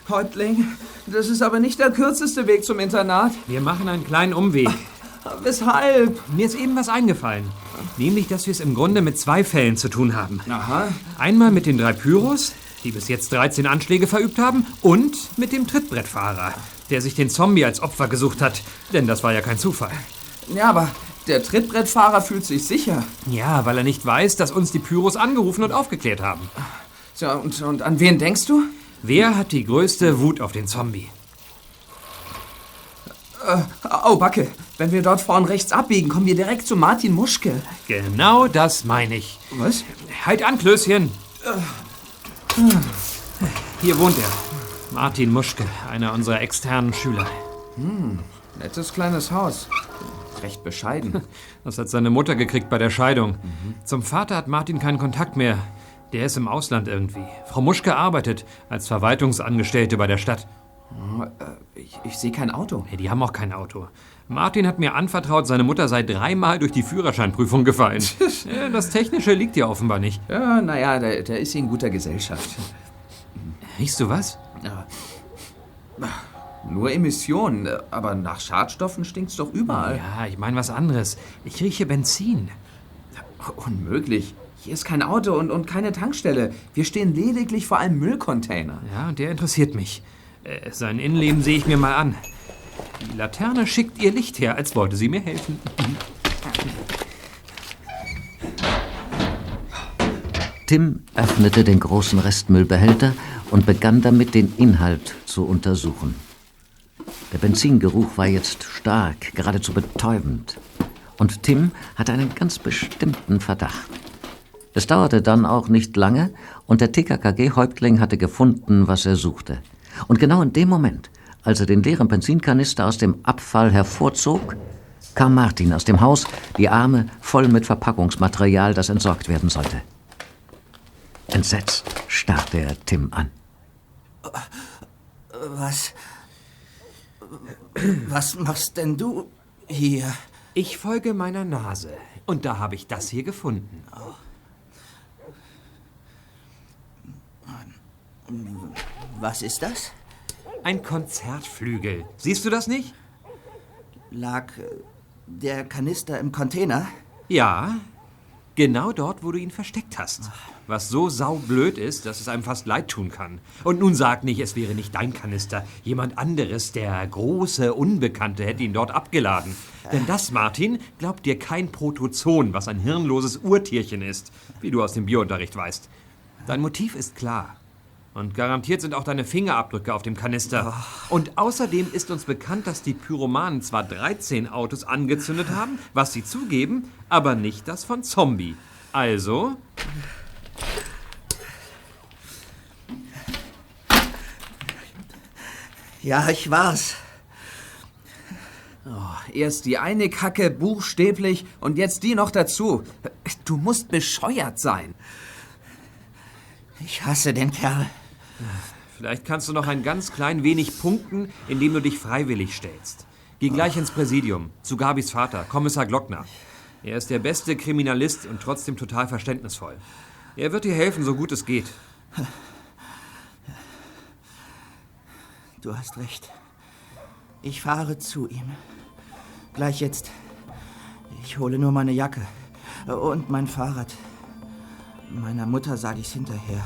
Häuptling, das ist aber nicht der kürzeste Weg zum Internat. Wir machen einen kleinen Umweg. Weshalb? Mir ist eben was eingefallen. Nämlich, dass wir es im Grunde mit zwei Fällen zu tun haben. Aha. Einmal mit den drei Pyros, die bis jetzt 13 Anschläge verübt haben, und mit dem Trittbrettfahrer, der sich den Zombie als Opfer gesucht hat. Denn das war ja kein Zufall. Ja, aber der Trittbrettfahrer fühlt sich sicher. Ja, weil er nicht weiß, dass uns die Pyros angerufen und aufgeklärt haben. Tja, und, und an wen denkst du? Wer hat die größte Wut auf den Zombie? Äh, oh, Backe, wenn wir dort vorn rechts abbiegen, kommen wir direkt zu Martin Muschke. Genau das meine ich. Was? Halt an, Klößchen. Hier wohnt er. Martin Muschke, einer unserer externen Schüler. Hm, nettes kleines Haus. Recht bescheiden. *laughs* Das hat seine Mutter gekriegt bei der Scheidung. Zum Vater hat Martin keinen Kontakt mehr. Der ist im Ausland irgendwie. Frau Muschke arbeitet als Verwaltungsangestellte bei der Stadt. Oh, äh, ich, ich sehe kein Auto. Nee, die haben auch kein Auto. Martin hat mir anvertraut, seine Mutter sei dreimal durch die Führerscheinprüfung gefallen. *laughs* Das Technische liegt ja offenbar nicht. Ja, naja, der, der ist in guter Gesellschaft. Riechst du was? Nur Emissionen, aber nach Schadstoffen stinkt's doch überall. Ja, ich meine was anderes. Ich rieche Benzin. Unmöglich. Hier ist kein Auto und, und keine Tankstelle. Wir stehen lediglich vor einem Müllcontainer. Ja, und der interessiert mich. Äh, sein Innenleben sehe ich mir mal an. Die Laterne schickt ihr Licht her, als wollte sie mir helfen. Tim öffnete den großen Restmüllbehälter und begann damit, den Inhalt zu untersuchen. Der Benzingeruch war jetzt stark, geradezu betäubend. Und Tim hatte einen ganz bestimmten Verdacht. Es dauerte dann auch nicht lange und der TKKG-Häuptling hatte gefunden, was er suchte. Und genau in dem Moment, als er den leeren Benzinkanister aus dem Abfall hervorzog, kam Martin aus dem Haus, die Arme voll mit Verpackungsmaterial, das entsorgt werden sollte. Entsetzt starrte er Tim an. Was. Was machst denn du hier? Ich folge meiner Nase. Und da habe ich das hier gefunden. Was ist das? Ein Konzertflügel. Siehst du das nicht? Lag äh, der Kanister im Container? Ja, genau dort, wo du ihn versteckt hast. Was so saublöd ist, dass es einem fast leid tun kann. Und nun sag nicht, es wäre nicht dein Kanister. Jemand anderes, der große Unbekannte, hätte ihn dort abgeladen. Denn das, Martin, glaubt dir kein Protozoon, was ein hirnloses Urtierchen ist, wie du aus dem Biounterricht weißt. Dein Motiv ist klar. Und garantiert sind auch deine Fingerabdrücke auf dem Kanister. Und außerdem ist uns bekannt, dass die Pyromanen zwar 13 Autos angezündet haben, was sie zugeben, aber nicht das von Zombie. Also, Ja, ich war's. Oh, erst die eine Kacke buchstäblich und jetzt die noch dazu. Du musst bescheuert sein. Ich hasse den Kerl. Vielleicht kannst du noch ein ganz klein wenig punkten, indem du dich freiwillig stellst. Geh gleich ins Präsidium, zu Gabis Vater, Kommissar Glockner. Er ist der beste Kriminalist und trotzdem total verständnisvoll. Er wird dir helfen, so gut es geht. Du hast recht. Ich fahre zu ihm. Gleich jetzt. Ich hole nur meine Jacke. Und mein Fahrrad. Meiner Mutter sage ich's hinterher.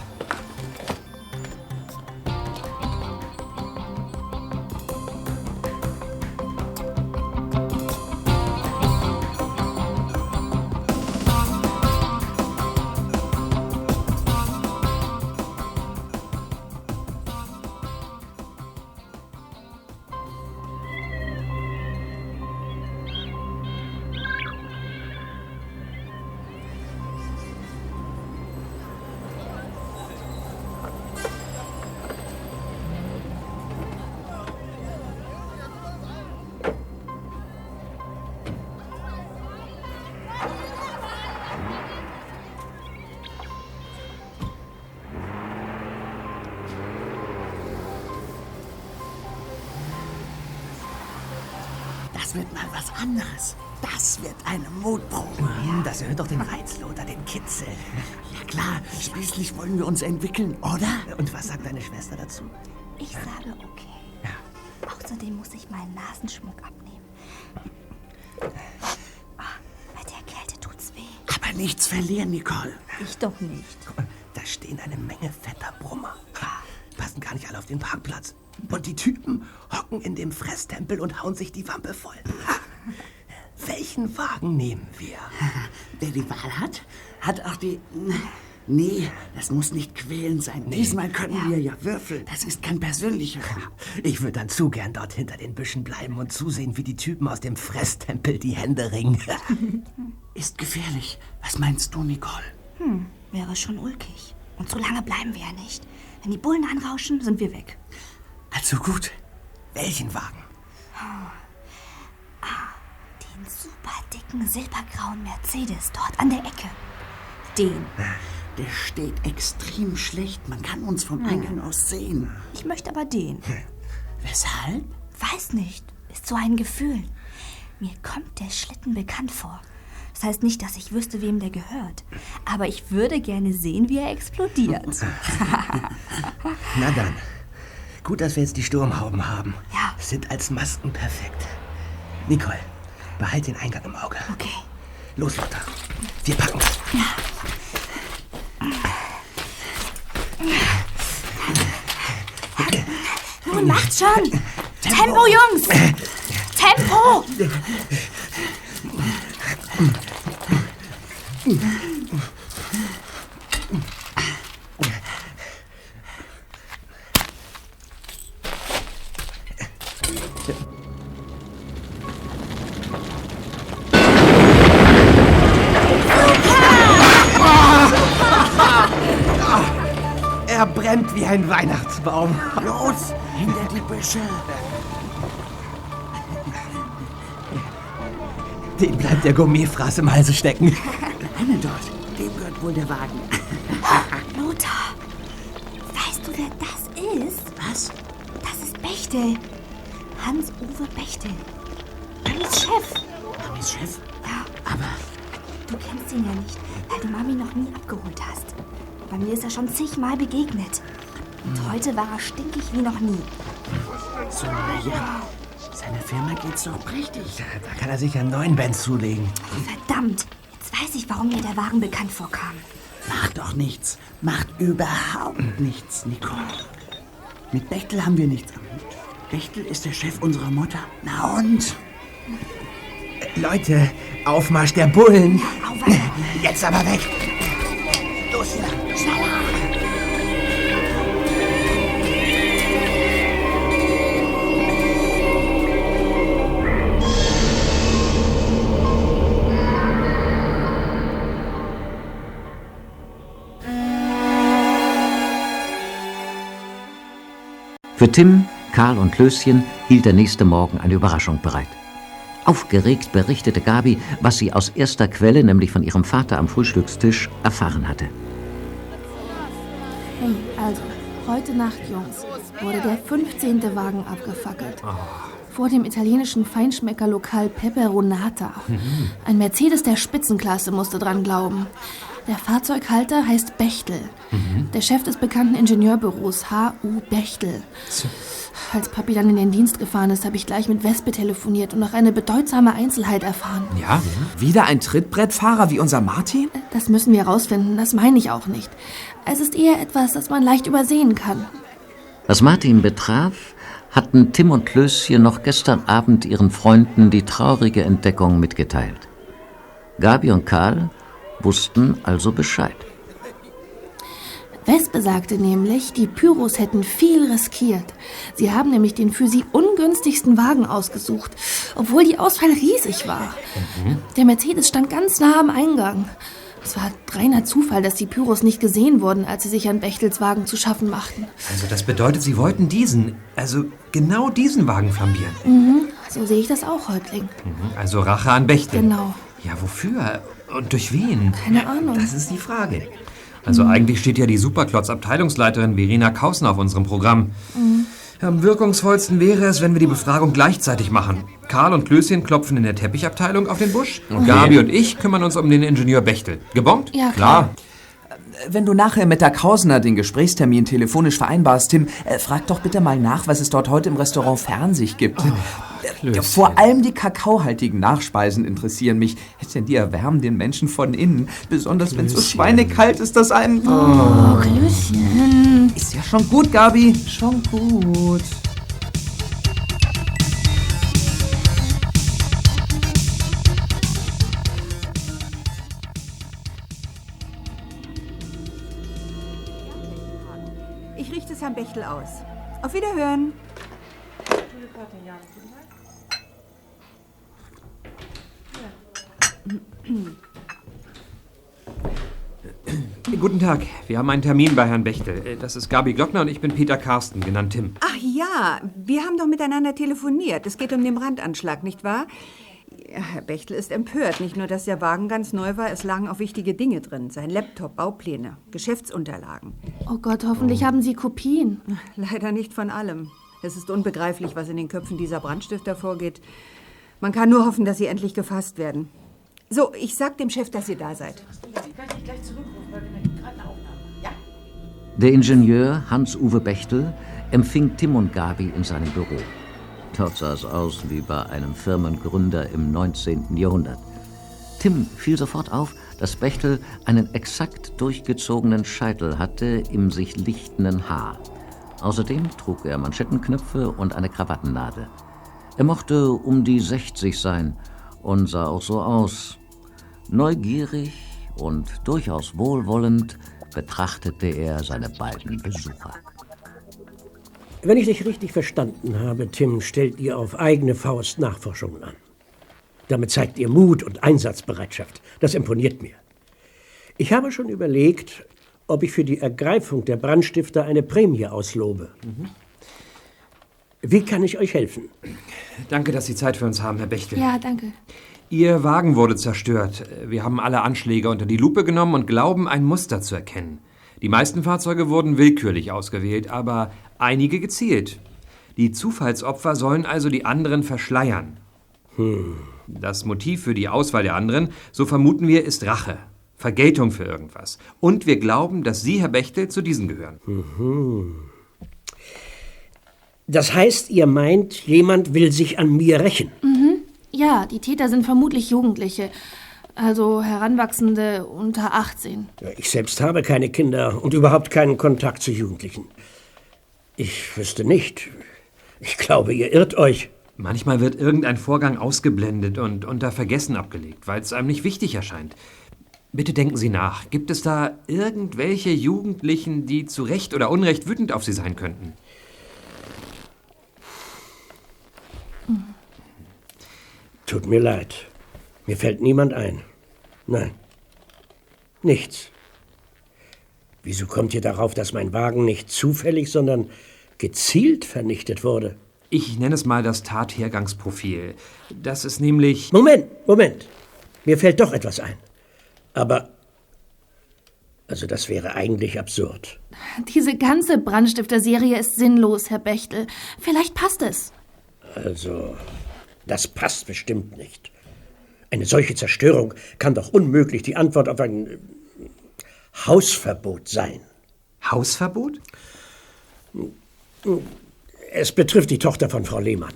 Kitzel. Ja klar, schließlich wollen wir uns entwickeln, oder? Und was sagt deine Schwester dazu? Ich sage okay. Außerdem muss ich meinen Nasenschmuck abnehmen. Ah, bei der Kälte tut's weh. Aber nichts verlieren, Nicole. Ich doch nicht. Da stehen eine Menge fetter Brummer. Passen gar nicht alle auf den Parkplatz. Und die Typen hocken in dem Fresstempel und hauen sich die Wampe voll. Welchen Wagen nehmen wir? *laughs* Wer die Wahl hat, hat auch die... Nee, das muss nicht quälend sein. Diesmal können wir ja würfeln. Das ist kein persönlicher. *laughs* Ich würde dann zu gern dort hinter den Büschen bleiben und zusehen, wie die Typen aus dem Fresstempel die Hände ringen. *laughs* Ist gefährlich. Was meinst du, Nicole? Hm, wäre schon ulkig. Und so lange bleiben wir ja nicht. Wenn die Bullen anrauschen, sind wir weg. Also gut. Welchen Wagen? Ah, den super dicken silbergrauen Mercedes dort an der Ecke. Den. Der steht extrem schlecht. Man kann uns vom Hm. Eingang aus sehen. Ich möchte aber den. Weshalb? Weiß nicht. Ist so ein Gefühl. Mir kommt der Schlitten bekannt vor. Das heißt nicht, dass ich wüsste, wem der gehört. Aber ich würde gerne sehen, wie er explodiert. *laughs* Na dann. Gut, dass wir jetzt die Sturmhauben haben. Ja. Sind als Masken perfekt. Nicole, behalt den Eingang im Auge. Okay. Los, Lotta. Wir packen das. Nun macht schon! Tempo, Jungs! Tempo! Brennt wie ein Weihnachtsbaum. Los, hinter die Büsche. Dem bleibt der Gourmetfraß im Halse stecken. Eine dort. Dem gehört wohl der Wagen. Lothar, weißt du, wer das ist? Was? Das ist Bechtel. Hans-Uwe Bechtel. Amis Chef. Amis Chef? Ja. Aber Du kennst ihn ja nicht, weil du Mami noch nie abgeholt hast. Bei mir ist er schon zigmal begegnet. Und heute war er stinkig wie noch nie. so, ja. Seiner Firma geht's doch prächtig. Da kann er sich einen neuen Benz zulegen. Verdammt, jetzt weiß ich, warum mir der Wagen bekannt vorkam. Macht doch nichts. Macht überhaupt nichts, Nicole. Mit Bechtel haben wir nichts am Hut. Bechtel ist der Chef unserer Mutter. Na und? Leute, Aufmarsch der Bullen. Jetzt aber weg. Für Tim, Karl und Klößchen hielt der nächste Morgen eine Überraschung bereit. Aufgeregt berichtete Gabi, was sie aus erster Quelle, nämlich von ihrem Vater am Frühstückstisch, erfahren hatte. Hey, also, heute Nacht, Jungs, wurde der 15. Wagen abgefackelt. Vor dem italienischen Feinschmeckerlokal Peperonata. Ein Mercedes der Spitzenklasse musste dran glauben. Der Fahrzeughalter heißt Bechtel. Der Chef des bekannten Ingenieurbüros H.U. Bechtel. Als Papi dann in den Dienst gefahren ist, habe ich gleich mit Wespe telefoniert und noch eine bedeutsame Einzelheit erfahren. Ja? Wieder ein Trittbrettfahrer wie unser Martin? Das müssen wir herausfinden, das meine ich auch nicht. Es ist eher etwas, das man leicht übersehen kann. Was Martin betraf, hatten Tim und Klößchen noch gestern Abend ihren Freunden die traurige Entdeckung mitgeteilt. Gabi und Karl wussten also Bescheid. Wespe sagte nämlich, die Pyros hätten viel riskiert. Sie haben nämlich den für sie ungünstigsten Wagen ausgesucht, obwohl die Auswahl riesig war. Der Mercedes stand ganz nah am Eingang. Es war reiner Zufall, dass die Pyros nicht gesehen wurden, als sie sich an Bechtels Wagen zu schaffen machten. Also das bedeutet, Sie wollten diesen, also genau diesen Wagen flambieren. Mhm, so sehe ich das auch, Häuptling. Mhm, Also Rache an Bechtel. Genau. Ja, wofür? Und durch wen? Keine Ahnung. Das ist die Frage. Also eigentlich steht ja die Superklotz-Abteilungsleiterin Verena Kausen auf unserem Programm. Mhm. Am wirkungsvollsten wäre es, wenn wir die Befragung gleichzeitig machen. Karl und Klößchen klopfen in der Teppichabteilung auf den Busch. Und Okay. Gabi und ich kümmern uns um den Ingenieur Bechtel. Gebombt? Ja, klar. Wenn du nachher mit der Kausner den Gesprächstermin telefonisch vereinbarst, Tim, äh, frag doch bitte mal nach, was es dort heute im Restaurant Fernsich gibt. Äh, Vor allem die kakaohaltigen Nachspeisen interessieren mich, denn die erwärmen den Menschen von innen. Besonders wenn es so schweinekalt ist, dass einem... Oh, Klößchen. Ist ja schon gut, Gabi. Schon gut. Ich richte es Herrn Bechtel aus. Auf Wiederhören. *clears throat* Guten Tag, wir haben einen Termin bei Herrn Bechtel. Äh, Das ist Gabi Glockner und ich bin Peter Carsten, genannt Tim. Ach ja, wir haben doch miteinander telefoniert. Es geht um den Brandanschlag, nicht wahr? Ja, Herr Bechtel ist empört. Nicht nur, dass der Wagen ganz neu war, es lagen auch wichtige Dinge drin. Sein Laptop, Baupläne, Geschäftsunterlagen. Oh Gott, hoffentlich haben Sie Kopien. Leider nicht von allem. Es ist unbegreiflich, was in den Köpfen dieser Brandstifter vorgeht. Man kann nur hoffen, dass sie endlich gefasst werden. So, ich sag dem Chef, dass ihr da seid. Der Ingenieur Hans-Uwe Bechtel empfing Tim und Gabi in seinem Büro. Dort sah es aus wie bei einem Firmengründer im 19. Jahrhundert. Tim fiel sofort auf, dass Bechtel einen exakt durchgezogenen Scheitel hatte im sich lichtenden Haar. Außerdem trug er Manschettenknöpfe und eine Krawattennadel. Er mochte um die 60 sein und sah auch so aus. Neugierig und durchaus wohlwollend betrachtete er seine beiden Besucher. Wenn ich dich richtig verstanden habe, Tim, stellt ihr auf eigene Faust Nachforschungen an. Damit zeigt ihr Mut und Einsatzbereitschaft. Das imponiert mir. Ich habe schon überlegt, ob ich für die Ergreifung der Brandstifter eine Prämie auslobe. Wie kann ich euch helfen? Danke, dass Sie Zeit für uns haben, Herr Bechtel. Ja, danke. Ihr Wagen wurde zerstört. Wir haben alle Anschläge unter die Lupe genommen und glauben, ein Muster zu erkennen. Die meisten Fahrzeuge wurden willkürlich ausgewählt, aber einige gezielt. Die Zufallsopfer sollen also die anderen verschleiern. Hm. Das Motiv für die Auswahl der anderen, so vermuten wir, ist Rache. Vergeltung für irgendwas. Und wir glauben, dass Sie, Herr Bechtel, zu diesen gehören. Mhm. Das heißt, ihr meint, jemand will sich an mir rächen. Mhm. Ja, die Täter sind vermutlich Jugendliche. Also Heranwachsende unter 18. Ja, Ich selbst habe keine Kinder und überhaupt keinen Kontakt zu Jugendlichen. Ich wüsste nicht. Ich glaube, ihr irrt euch. Manchmal wird irgendein Vorgang ausgeblendet und unter Vergessen abgelegt, weil es einem nicht wichtig erscheint. Bitte denken Sie nach. Gibt es da irgendwelche Jugendlichen, die zu Recht oder Unrecht wütend auf Sie sein könnten? Tut mir leid. Mir fällt niemand ein. Nein. Nichts. Wieso kommt ihr darauf, dass mein Wagen nicht zufällig, sondern gezielt vernichtet wurde? Ich nenne es mal das Tathergangsprofil. Das ist nämlich. Moment, Moment. Mir fällt doch etwas ein. Aber. Also, das wäre eigentlich absurd. Diese ganze Brandstifter-Serie ist sinnlos, Herr Bechtel. Vielleicht passt es. Also, das passt bestimmt nicht. Eine solche Zerstörung kann doch unmöglich die Antwort auf ein äh, Hausverbot sein. Hausverbot? Es betrifft die Tochter von Frau Lehmann.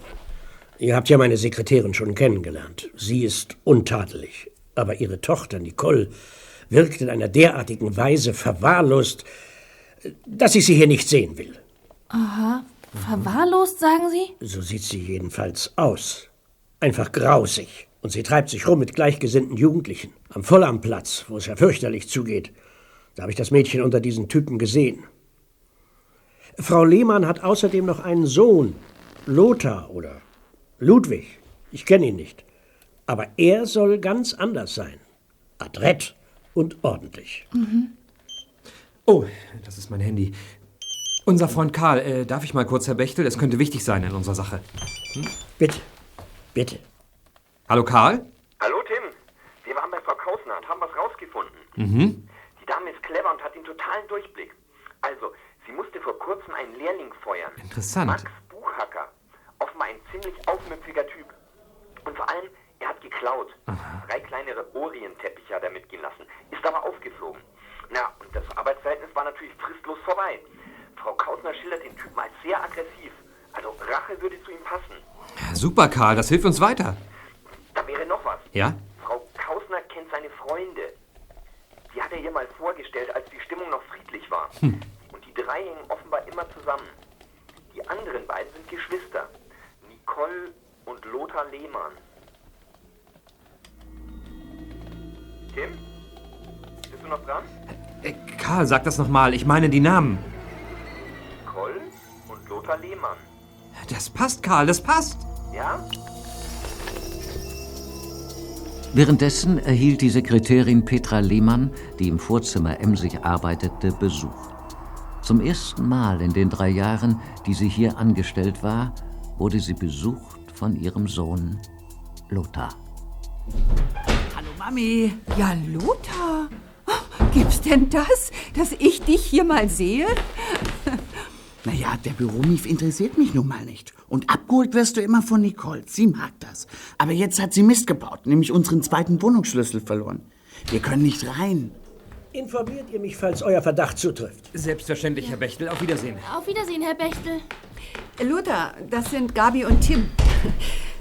Ihr habt ja meine Sekretärin schon kennengelernt. Sie ist untadelig. Aber ihre Tochter Nicole wirkt in einer derartigen Weise verwahrlost, dass ich sie hier nicht sehen will. Aha. Verwahrlost, sagen Sie? So sieht sie jedenfalls aus. Einfach grausig. Und sie treibt sich rum mit gleichgesinnten Jugendlichen. Am Vollamtplatz, wo es ja fürchterlich zugeht. Da habe ich das Mädchen unter diesen Typen gesehen. Frau Lehmann hat außerdem noch einen Sohn, Lothar oder Ludwig. Ich kenne ihn nicht. Aber er soll ganz anders sein. Adrett und ordentlich. Mhm. Oh, das ist mein Handy. Unser Freund Karl, äh, darf ich mal kurz, Herr Bechtel? Es könnte wichtig sein in unserer Sache. Hm? Bitte, bitte. Hallo Karl? Hallo Tim, wir waren bei Frau Kausner und haben was rausgefunden. Mhm. Die Dame ist clever und hat den totalen Durchblick. Also, sie musste vor kurzem einen Lehrling feuern. Interessant. Max Buchhacker. Offenbar ein ziemlich aufmüpfiger Typ. Und vor allem, er hat geklaut. Drei kleinere Orientteppiche hat er mitgehen lassen. Ist aber aufgeflogen. Na, und das war aber natürlich fristlos vorbei. Frau Kautner schildert den Typen als sehr aggressiv. Also Rache würde zu ihm passen. Super, Karl, das hilft uns weiter. Da wäre noch was. Ja? Frau Kausner kennt seine Freunde. Die hat er ihr mal vorgestellt, als die Stimmung noch friedlich war. Hm. Und die drei hängen offenbar immer zusammen. Die anderen beiden sind Geschwister. Nicole und Lothar Lehmann. Tim? Bist du noch dran? Äh, Karl, sag das nochmal. Ich meine die Namen. Nicole und Lothar Lehmann. Das passt, Karl, das passt. Ja? Währenddessen erhielt die Sekretärin Petra Lehmann, die im Vorzimmer emsig arbeitete, Besuch. Zum ersten Mal in den drei Jahren, die sie hier angestellt war, wurde sie besucht von ihrem Sohn Lothar. Hallo Mami. Ja, Lothar. Oh, Gibt's denn das, dass ich dich hier mal sehe? *laughs* Naja, der Büromief interessiert mich nun mal nicht. Und abgeholt wirst du immer von Nicole. Sie mag das. Aber jetzt hat sie Mist gebaut, nämlich unseren zweiten Wohnungsschlüssel verloren. Wir können nicht rein. Informiert ihr mich, falls euer Verdacht zutrifft. Selbstverständlich, Herr Bechtel. Auf Wiedersehen. Auf Wiedersehen, Herr Bechtel. Lothar, das sind Gabi und Tim.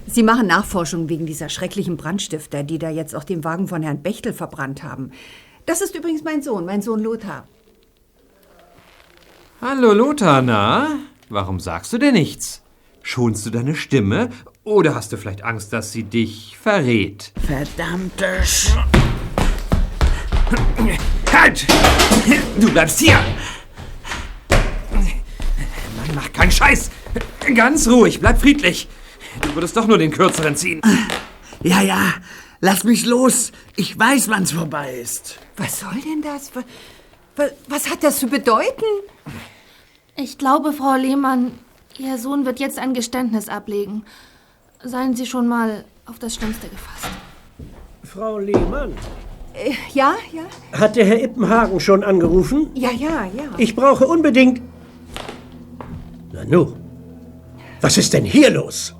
Sie machen Nachforschungen wegen dieser schrecklichen Brandstifter, die da jetzt auch den Wagen von Herrn Bechtel verbrannt haben. Das ist übrigens mein Sohn, mein Sohn Lothar. Hallo, Lothar, na? Warum sagst du denn nichts? Schonst du deine Stimme? Oder hast du vielleicht Angst, dass sie dich verrät? Verdammte Sch... Halt! Du bleibst hier! Mann, mach keinen Scheiß! Ganz ruhig, bleib friedlich. Du würdest doch nur den Kürzeren ziehen. Ja, ja, lass mich los. Ich weiß, wann's vorbei ist. Was soll denn das? Was, hat das zu bedeuten? Ich glaube, Frau Lehmann, Ihr Sohn wird jetzt ein Geständnis ablegen. Seien Sie schon mal auf das Schlimmste gefasst. Frau Lehmann, Äh, ja, ja. hat der Herr Ippenhagen schon angerufen? Ja, ja, ja. Ich brauche unbedingt... Na nu, was ist denn hier los?